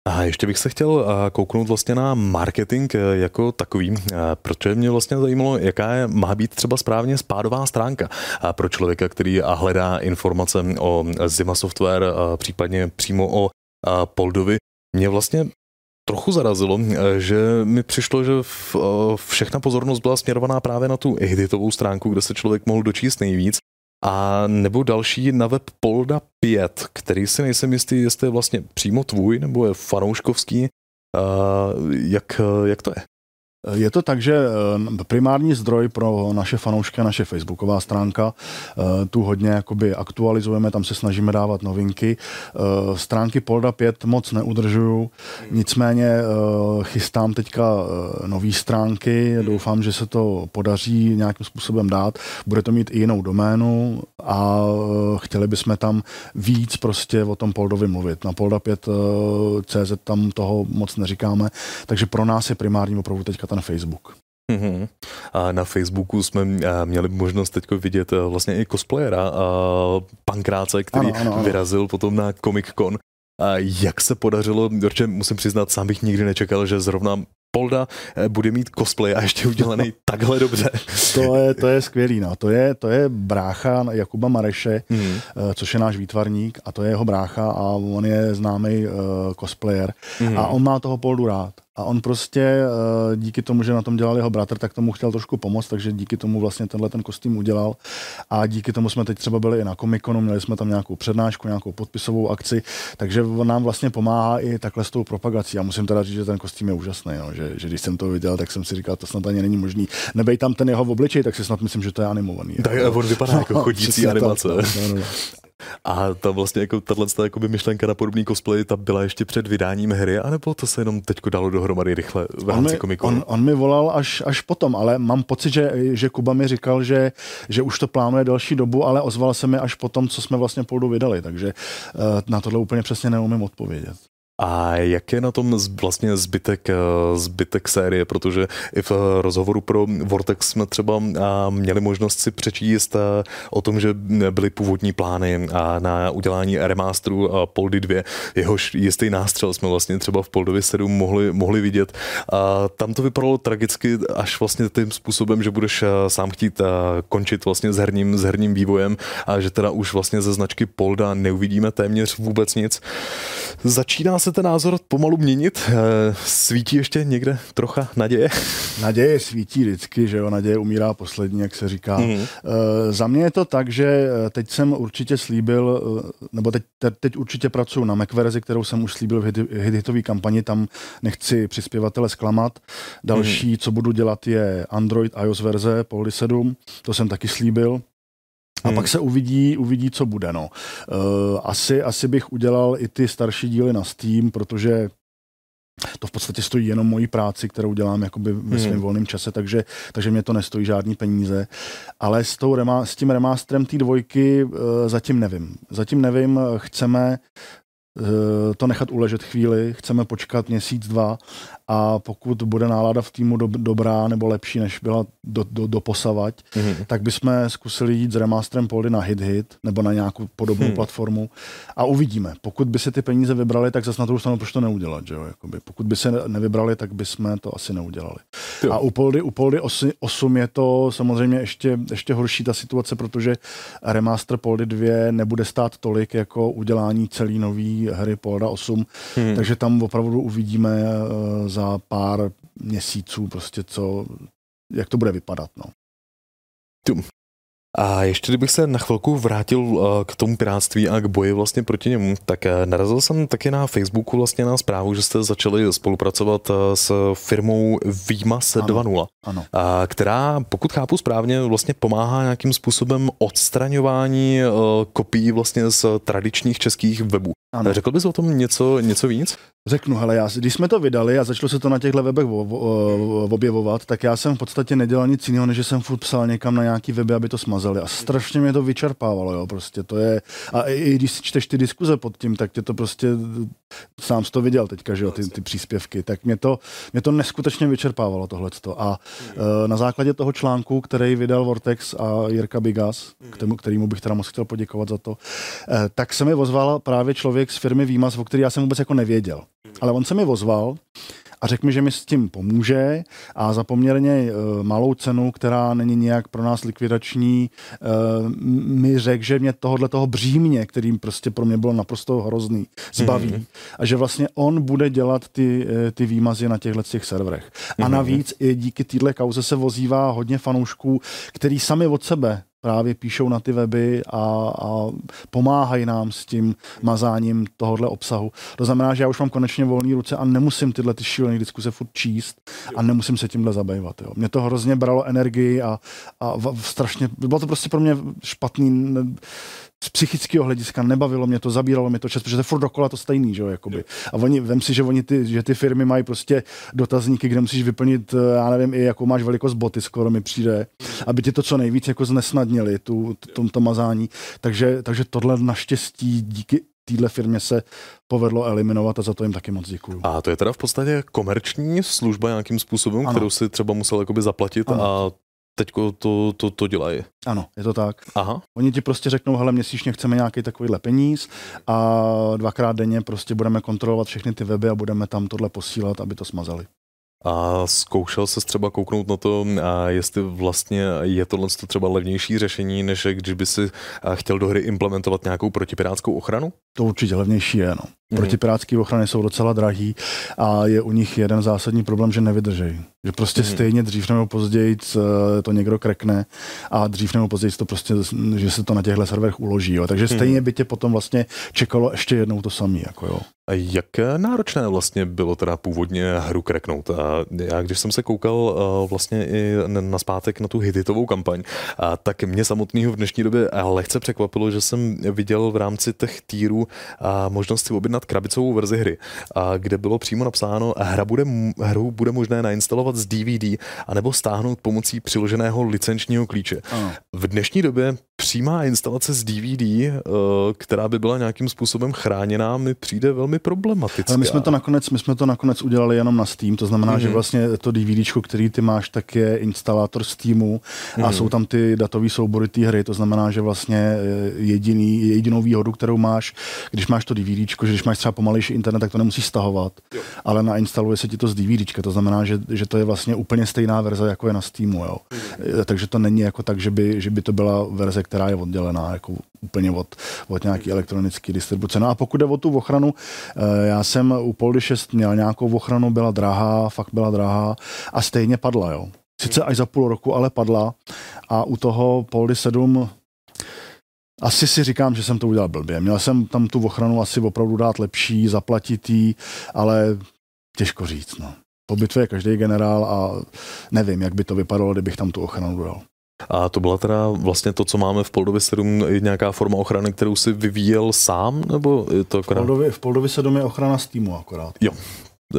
A ještě bych se chtěl kouknout vlastně na marketing e, jako takový, e, protože mě vlastně zajímalo, jaká je, má být třeba správně spádová stránka pro člověka, který hledá informace o Zima Software, případně přímo o Poldovi. Mě vlastně trochu zarazilo, že mi přišlo, že všechna pozornost byla směrovaná právě na tu editovou stránku, kde se člověk mohl dočíst nejvíc a nebo další na web Polda 5, který si nejsem jistý, jestli je vlastně přímo tvůj, nebo je fanouškovský. Uh, jak, jak to je? Je to tak, že eh, primární zdroj pro naše fanoušky naše facebooková stránka. Eh, tu hodně jakoby aktualizujeme, tam se snažíme dávat novinky. Eh, stránky Polda 5 moc neudržuju, nicméně chystám teďka nové stránky, doufám, že se to podaří nějakým způsobem dát. Bude to mít i jinou doménu a chtěli bychom tam víc prostě o tom Poldovi mluvit. Na Polda 5 CZ tam toho moc neříkáme, takže pro nás je primární opravdu teďka ten Facebook. Mm-hmm. A na Facebooku jsme měli možnost teď vidět e, vlastně i cosplayera Pankráce, který ano, ano, ano. vyrazil potom na Comic Con. A jak se podařilo, protože musím přiznat, sám bych nikdy nečekal, že zrovna Polda e, bude mít cosplay a ještě udělaný *laughs* takhle dobře. To je, to je skvělý, no. To je, to je brácha Jakuba Mareše, mm. což je náš výtvarník a to je jeho brácha a on je známý uh, cosplayer mm. a on má toho Poldu rád. A on prostě eh, díky tomu, že na tom dělal jeho bratr, tak tomu chtěl trošku pomoct, takže díky tomu vlastně tenhle ten kostým udělal. A díky tomu jsme teď třeba byli i na Comiconu, měli jsme tam nějakou přednášku, nějakou podpisovou akci, takže on nám vlastně pomáhá i takhle s tou propagací. A musím teda říct, že ten kostým je úžasný, no, že, že, když jsem to viděl, tak jsem si říkal, to snad ani není možný. Nebej tam ten jeho v obličej, tak si snad myslím, že to je animovaný. Tak jako. on vypadá jako *laughs* chodící animace. Tak, no, no, no. A ta vlastně jako tato jakoby myšlenka na podobný cosplay, ta byla ještě před vydáním hry, anebo to se jenom teďko dalo dohromady rychle v rámci komiku? On, on, mi volal až, až potom, ale mám pocit, že, že Kuba mi říkal, že, že už to plánuje další dobu, ale ozval se mi až potom, co jsme vlastně půjdu vydali, takže uh, na tohle úplně přesně neumím odpovědět. A jak je na tom vlastně zbytek, zbytek série, protože i v rozhovoru pro Vortex jsme třeba měli možnost si přečíst o tom, že byly původní plány na udělání remasteru Poldy 2, jehož jistý nástřel jsme vlastně třeba v Poldovi 7 mohli, mohli vidět. A tam to vypadalo tragicky až vlastně tím způsobem, že budeš sám chtít končit vlastně s herním, s herním vývojem a že teda už vlastně ze značky Polda neuvidíme téměř vůbec nic. Začíná se ten názor pomalu měnit? Eh, svítí ještě někde trocha naděje? Naděje svítí vždycky, že jo, naděje umírá poslední, jak se říká. Mm. Za mě je to tak, že eh, teď jsem určitě slíbil, nebo teď, teď určitě pracuji na Mac verzi, kterou jsem už slíbil v hit, hitové kampani, tam nechci přispěvatele zklamat. Další, mm. co budu dělat, je Android iOS verze Poldy 7, to jsem taky slíbil. A hmm. pak se uvidí, uvidí, co bude. No. Uh, asi, asi bych udělal i ty starší díly na Steam, protože to v podstatě stojí jenom moji práci, kterou dělám jakoby ve svém hmm. volném čase, takže, takže mě to nestojí žádný peníze. Ale s, tou rema, s tím remasterem té dvojky uh, zatím nevím. Zatím nevím, chceme uh, to nechat uležet chvíli, chceme počkat měsíc, dva a pokud bude nálada v týmu do, dobrá nebo lepší, než byla do, do, do posavať, mm-hmm. tak bychom zkusili jít s remasterem Poldy na Hit Hit nebo na nějakou podobnou hmm. platformu a uvidíme. Pokud by se ty peníze vybrali, tak zase na druhou stranu proč to neudělat. Že jo? Jakoby, pokud by se nevybrali, tak bychom to asi neudělali. Jo. A u Poldy, u Poldy 8 je to samozřejmě ještě, ještě horší ta situace, protože remaster Poldy 2 nebude stát tolik jako udělání celý nový hry Polda 8, hmm. takže tam opravdu uvidíme uh, za pár měsíců prostě co, jak to bude vypadat. No. A ještě kdybych se na chvilku vrátil eh, k tomu pirátství a k boji vlastně proti němu, tak eh, narazil jsem taky na Facebooku vlastně na zprávu, že jste začali spolupracovat eh, s firmou Výmas 2.0, ano. která, pokud chápu správně, vlastně pomáhá nějakým způsobem odstraňování kopií vlastně z tradičních českých webů. Ano. Řekl bys o tom něco, něco víc? Řeknu, hele, já, když jsme to vydali a začalo se to na těchto webech objevovat, tak já jsem v podstatě nedělal nic jiného, než že jsem furt psal někam na nějaký weby, aby to smazali. A strašně mě to vyčerpávalo, jo, prostě to je, a i když si čteš ty diskuze pod tím, tak tě to prostě, sám jsi to viděl teďka, že jo, ty, ty příspěvky, tak mě to, mě to neskutečně vyčerpávalo tohleto. A uh, na základě toho článku, který vydal Vortex a Jirka Bigas, k tomu, kterýmu bych teda moc chtěl poděkovat za to, uh, tak se mi ozval právě člověk z firmy Výmas, o který já jsem vůbec jako nevěděl. Ale on se mi ozval a řekl mi, že mi s tím pomůže a za poměrně uh, malou cenu, která není nějak pro nás likvidační, uh, mi řekl, že mě tohohle toho břímě, kterým prostě pro mě bylo naprosto hrozný, zbaví mm-hmm. a že vlastně on bude dělat ty, uh, ty výmazy na těchto těch serverech. Mm-hmm. A navíc i díky téhle kauze se vozívá hodně fanoušků, který sami od sebe právě píšou na ty weby a, a pomáhají nám s tím mazáním tohohle obsahu. To znamená, že já už mám konečně volné ruce a nemusím tyhle ty šílené diskuse furt číst a nemusím se tímhle zabývat. Jo. Mě to hrozně bralo energii a, a v, strašně, bylo to prostě pro mě špatný z psychického hlediska nebavilo mě to, zabíralo mě to čas, protože to je furt dokola to stejný, že jo, jakoby. A oni, vem si, že oni ty, že ty firmy mají prostě dotazníky, kde musíš vyplnit, eh, já nevím, i jakou máš velikost boty, skoro mi přijde, aby ti to co nejvíc jako znesnadnili, tu, to, to mazání. Takže, takže tohle naštěstí díky téhle firmě se povedlo eliminovat a za to jim taky moc děkuju. A to je teda v podstatě komerční služba nějakým způsobem, ano. kterou si třeba musel jakoby zaplatit ano. a teď to, to, to dělají. Ano, je to tak. Aha. Oni ti prostě řeknou, hele, měsíčně chceme nějaký takovýhle peníz a dvakrát denně prostě budeme kontrolovat všechny ty weby a budeme tam tohle posílat, aby to smazali. A zkoušel se třeba kouknout na to, a jestli vlastně je tohle třeba levnější řešení, než když by si chtěl do hry implementovat nějakou protipirátskou ochranu? To určitě levnější je, no. Mm. Protipirátské ochrany jsou docela drahý a je u nich jeden zásadní problém, že nevydržejí. Že prostě mm. stejně dřív nebo později eh, to někdo krekne a dřív nebo později to prostě, že se to na těchto serverech uloží. Jo. Takže mm. stejně by tě potom vlastně čekalo ještě jednou to samé. Jako jo. A jak náročné vlastně bylo teda původně hru kreknout? A já když jsem se koukal eh, vlastně i na zpátek na tu hititovou kampaň, a tak mě samotného v dnešní době lehce překvapilo, že jsem viděl v rámci těch týrů možnost si objednat krabicovou verzi hry, kde bylo přímo napsáno, hra bude, hru bude možné nainstalovat z DVD anebo stáhnout pomocí přiloženého licenčního klíče. Ano. V dnešní době přímá instalace z DVD, eh, která by byla nějakým způsobem chráněná, mi přijde velmi problematická. Ale my jsme to nakonec, my jsme to nakonec udělali jenom na Steam, to znamená, mm-hmm. že mhm. vlastně to DVD, který ty máš, tak je instalátor Steamu a mm-hmm. jsou tam ty datové soubory té hry, to znamená, že vlastně eh, jediný, jedinou výhodu, kterou máš, když máš to DVD, že když máš třeba pomalejší internet, tak to nemusíš stahovat, jo. ale nainstaluje se ti to z DVD, to znamená, že, že to je vlastně úplně stejná verze, jako je na Steamu. Jo. Mm-hmm. Takže to není jako tak, že by, že by to byla verze, která je oddělená jako úplně od, od nějaký elektronické distribuce. No a pokud jde o tu ochranu, eh, já jsem u Poldy 6 měl nějakou ochranu, byla drahá, fakt byla drahá a stejně padla, jo. Sice až za půl roku, ale padla a u toho Poldy 7 asi si říkám, že jsem to udělal blbě. Měl jsem tam tu ochranu asi opravdu dát lepší, zaplatit jí, ale těžko říct. No. Po bitvě je každý generál a nevím, jak by to vypadalo, kdybych tam tu ochranu dal. A to byla teda vlastně to, co máme v Poldovi 7, nějaká forma ochrany, kterou si vyvíjel sám, nebo je to akorát? V Poldovi, v Poldovi 7 je ochrana z týmu akorát. Jo,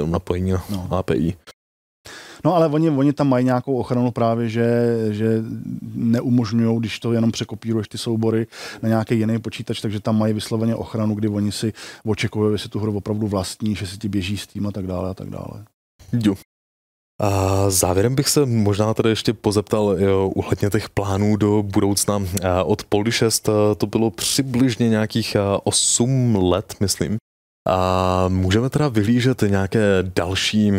napojení na no. API. No ale oni, oni tam mají nějakou ochranu právě, že, že neumožňují, když to jenom překopíruješ ty soubory na nějaký jiný počítač, takže tam mají vysloveně ochranu, kdy oni si očekují, jestli tu hru opravdu vlastní, že si ti běží s tím a tak dále a tak dále. Jo. A závěrem bych se možná tady ještě pozeptal uhledně těch plánů do budoucna. Od Poldy 6 to bylo přibližně nějakých 8 let, myslím. A můžeme teda vyhlížet nějaké další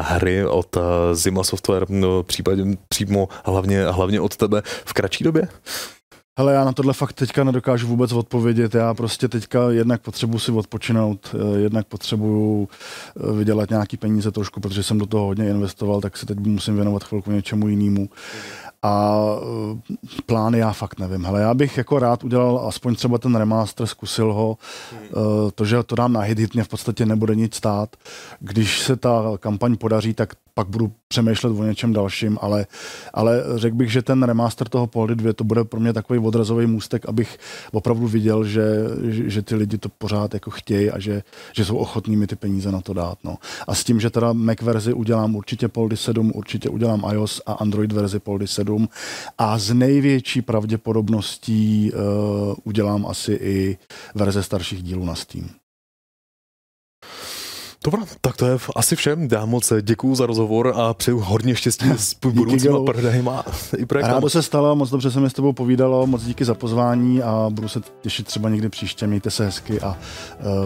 hry od Zima Software, no, případně přímo hlavně, hlavně od tebe v kratší době? Hele, já na tohle fakt teďka nedokážu vůbec odpovědět. Já prostě teďka jednak potřebuji si odpočinout, eh, jednak potřebuju eh, vydělat nějaký peníze trošku, protože jsem do toho hodně investoval, tak se teď musím věnovat chvilku něčemu jinému. A eh, plány já fakt nevím. Hele, já bych jako rád udělal aspoň třeba ten remaster, zkusil ho. Hmm. To, že to dám na hit, hit mě v podstatě nebude nic stát. Když se ta kampaň podaří, tak pak budu přemýšlet o něčem dalším, ale, ale řekl bych, že ten remaster toho Poldy 2 to bude pro mě takový odrazový můstek, abych opravdu viděl, že, že, že ty lidi to pořád jako chtějí a že, že jsou ochotní mi ty peníze na to dát. No. A s tím, že teda Mac verzi udělám určitě Poldy 7, určitě udělám iOS a Android verzi Poldy 7 a z největší pravděpodobností uh, udělám asi i verze starších dílů na Steam. Dobro, tak to je asi všem. Já moc děkuju za rozhovor a přeju hodně štěstí s *laughs* budoucíma prodejma i projektem. Rádo se stalo, moc dobře se mi s tebou povídalo, moc díky za pozvání a budu se těšit třeba někdy příště. Mějte se hezky a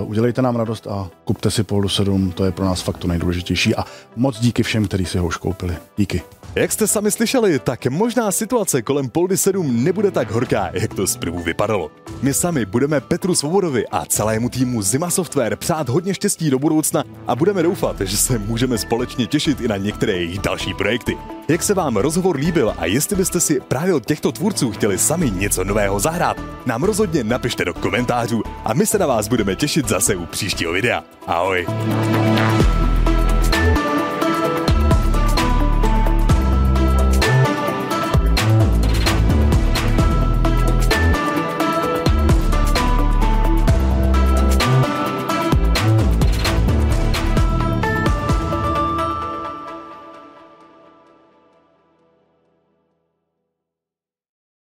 uh, udělejte nám radost a kupte si Poldu 7, to je pro nás fakt to nejdůležitější a moc díky všem, kteří si ho už koupili. Díky. Jak jste sami slyšeli, tak možná situace kolem Poldy 7 nebude tak horká, jak to zprvu vypadalo. My sami budeme Petru Svobodovi a celému týmu Zima Software přát hodně štěstí do budoucna a budeme doufat, že se můžeme společně těšit i na některé jejich další projekty. Jak se vám rozhovor líbil a jestli byste si právě od těchto tvůrců chtěli sami něco nového zahrát, nám rozhodně napište do komentářů a my se na vás budeme těšit zase u příštího videa. Ahoj!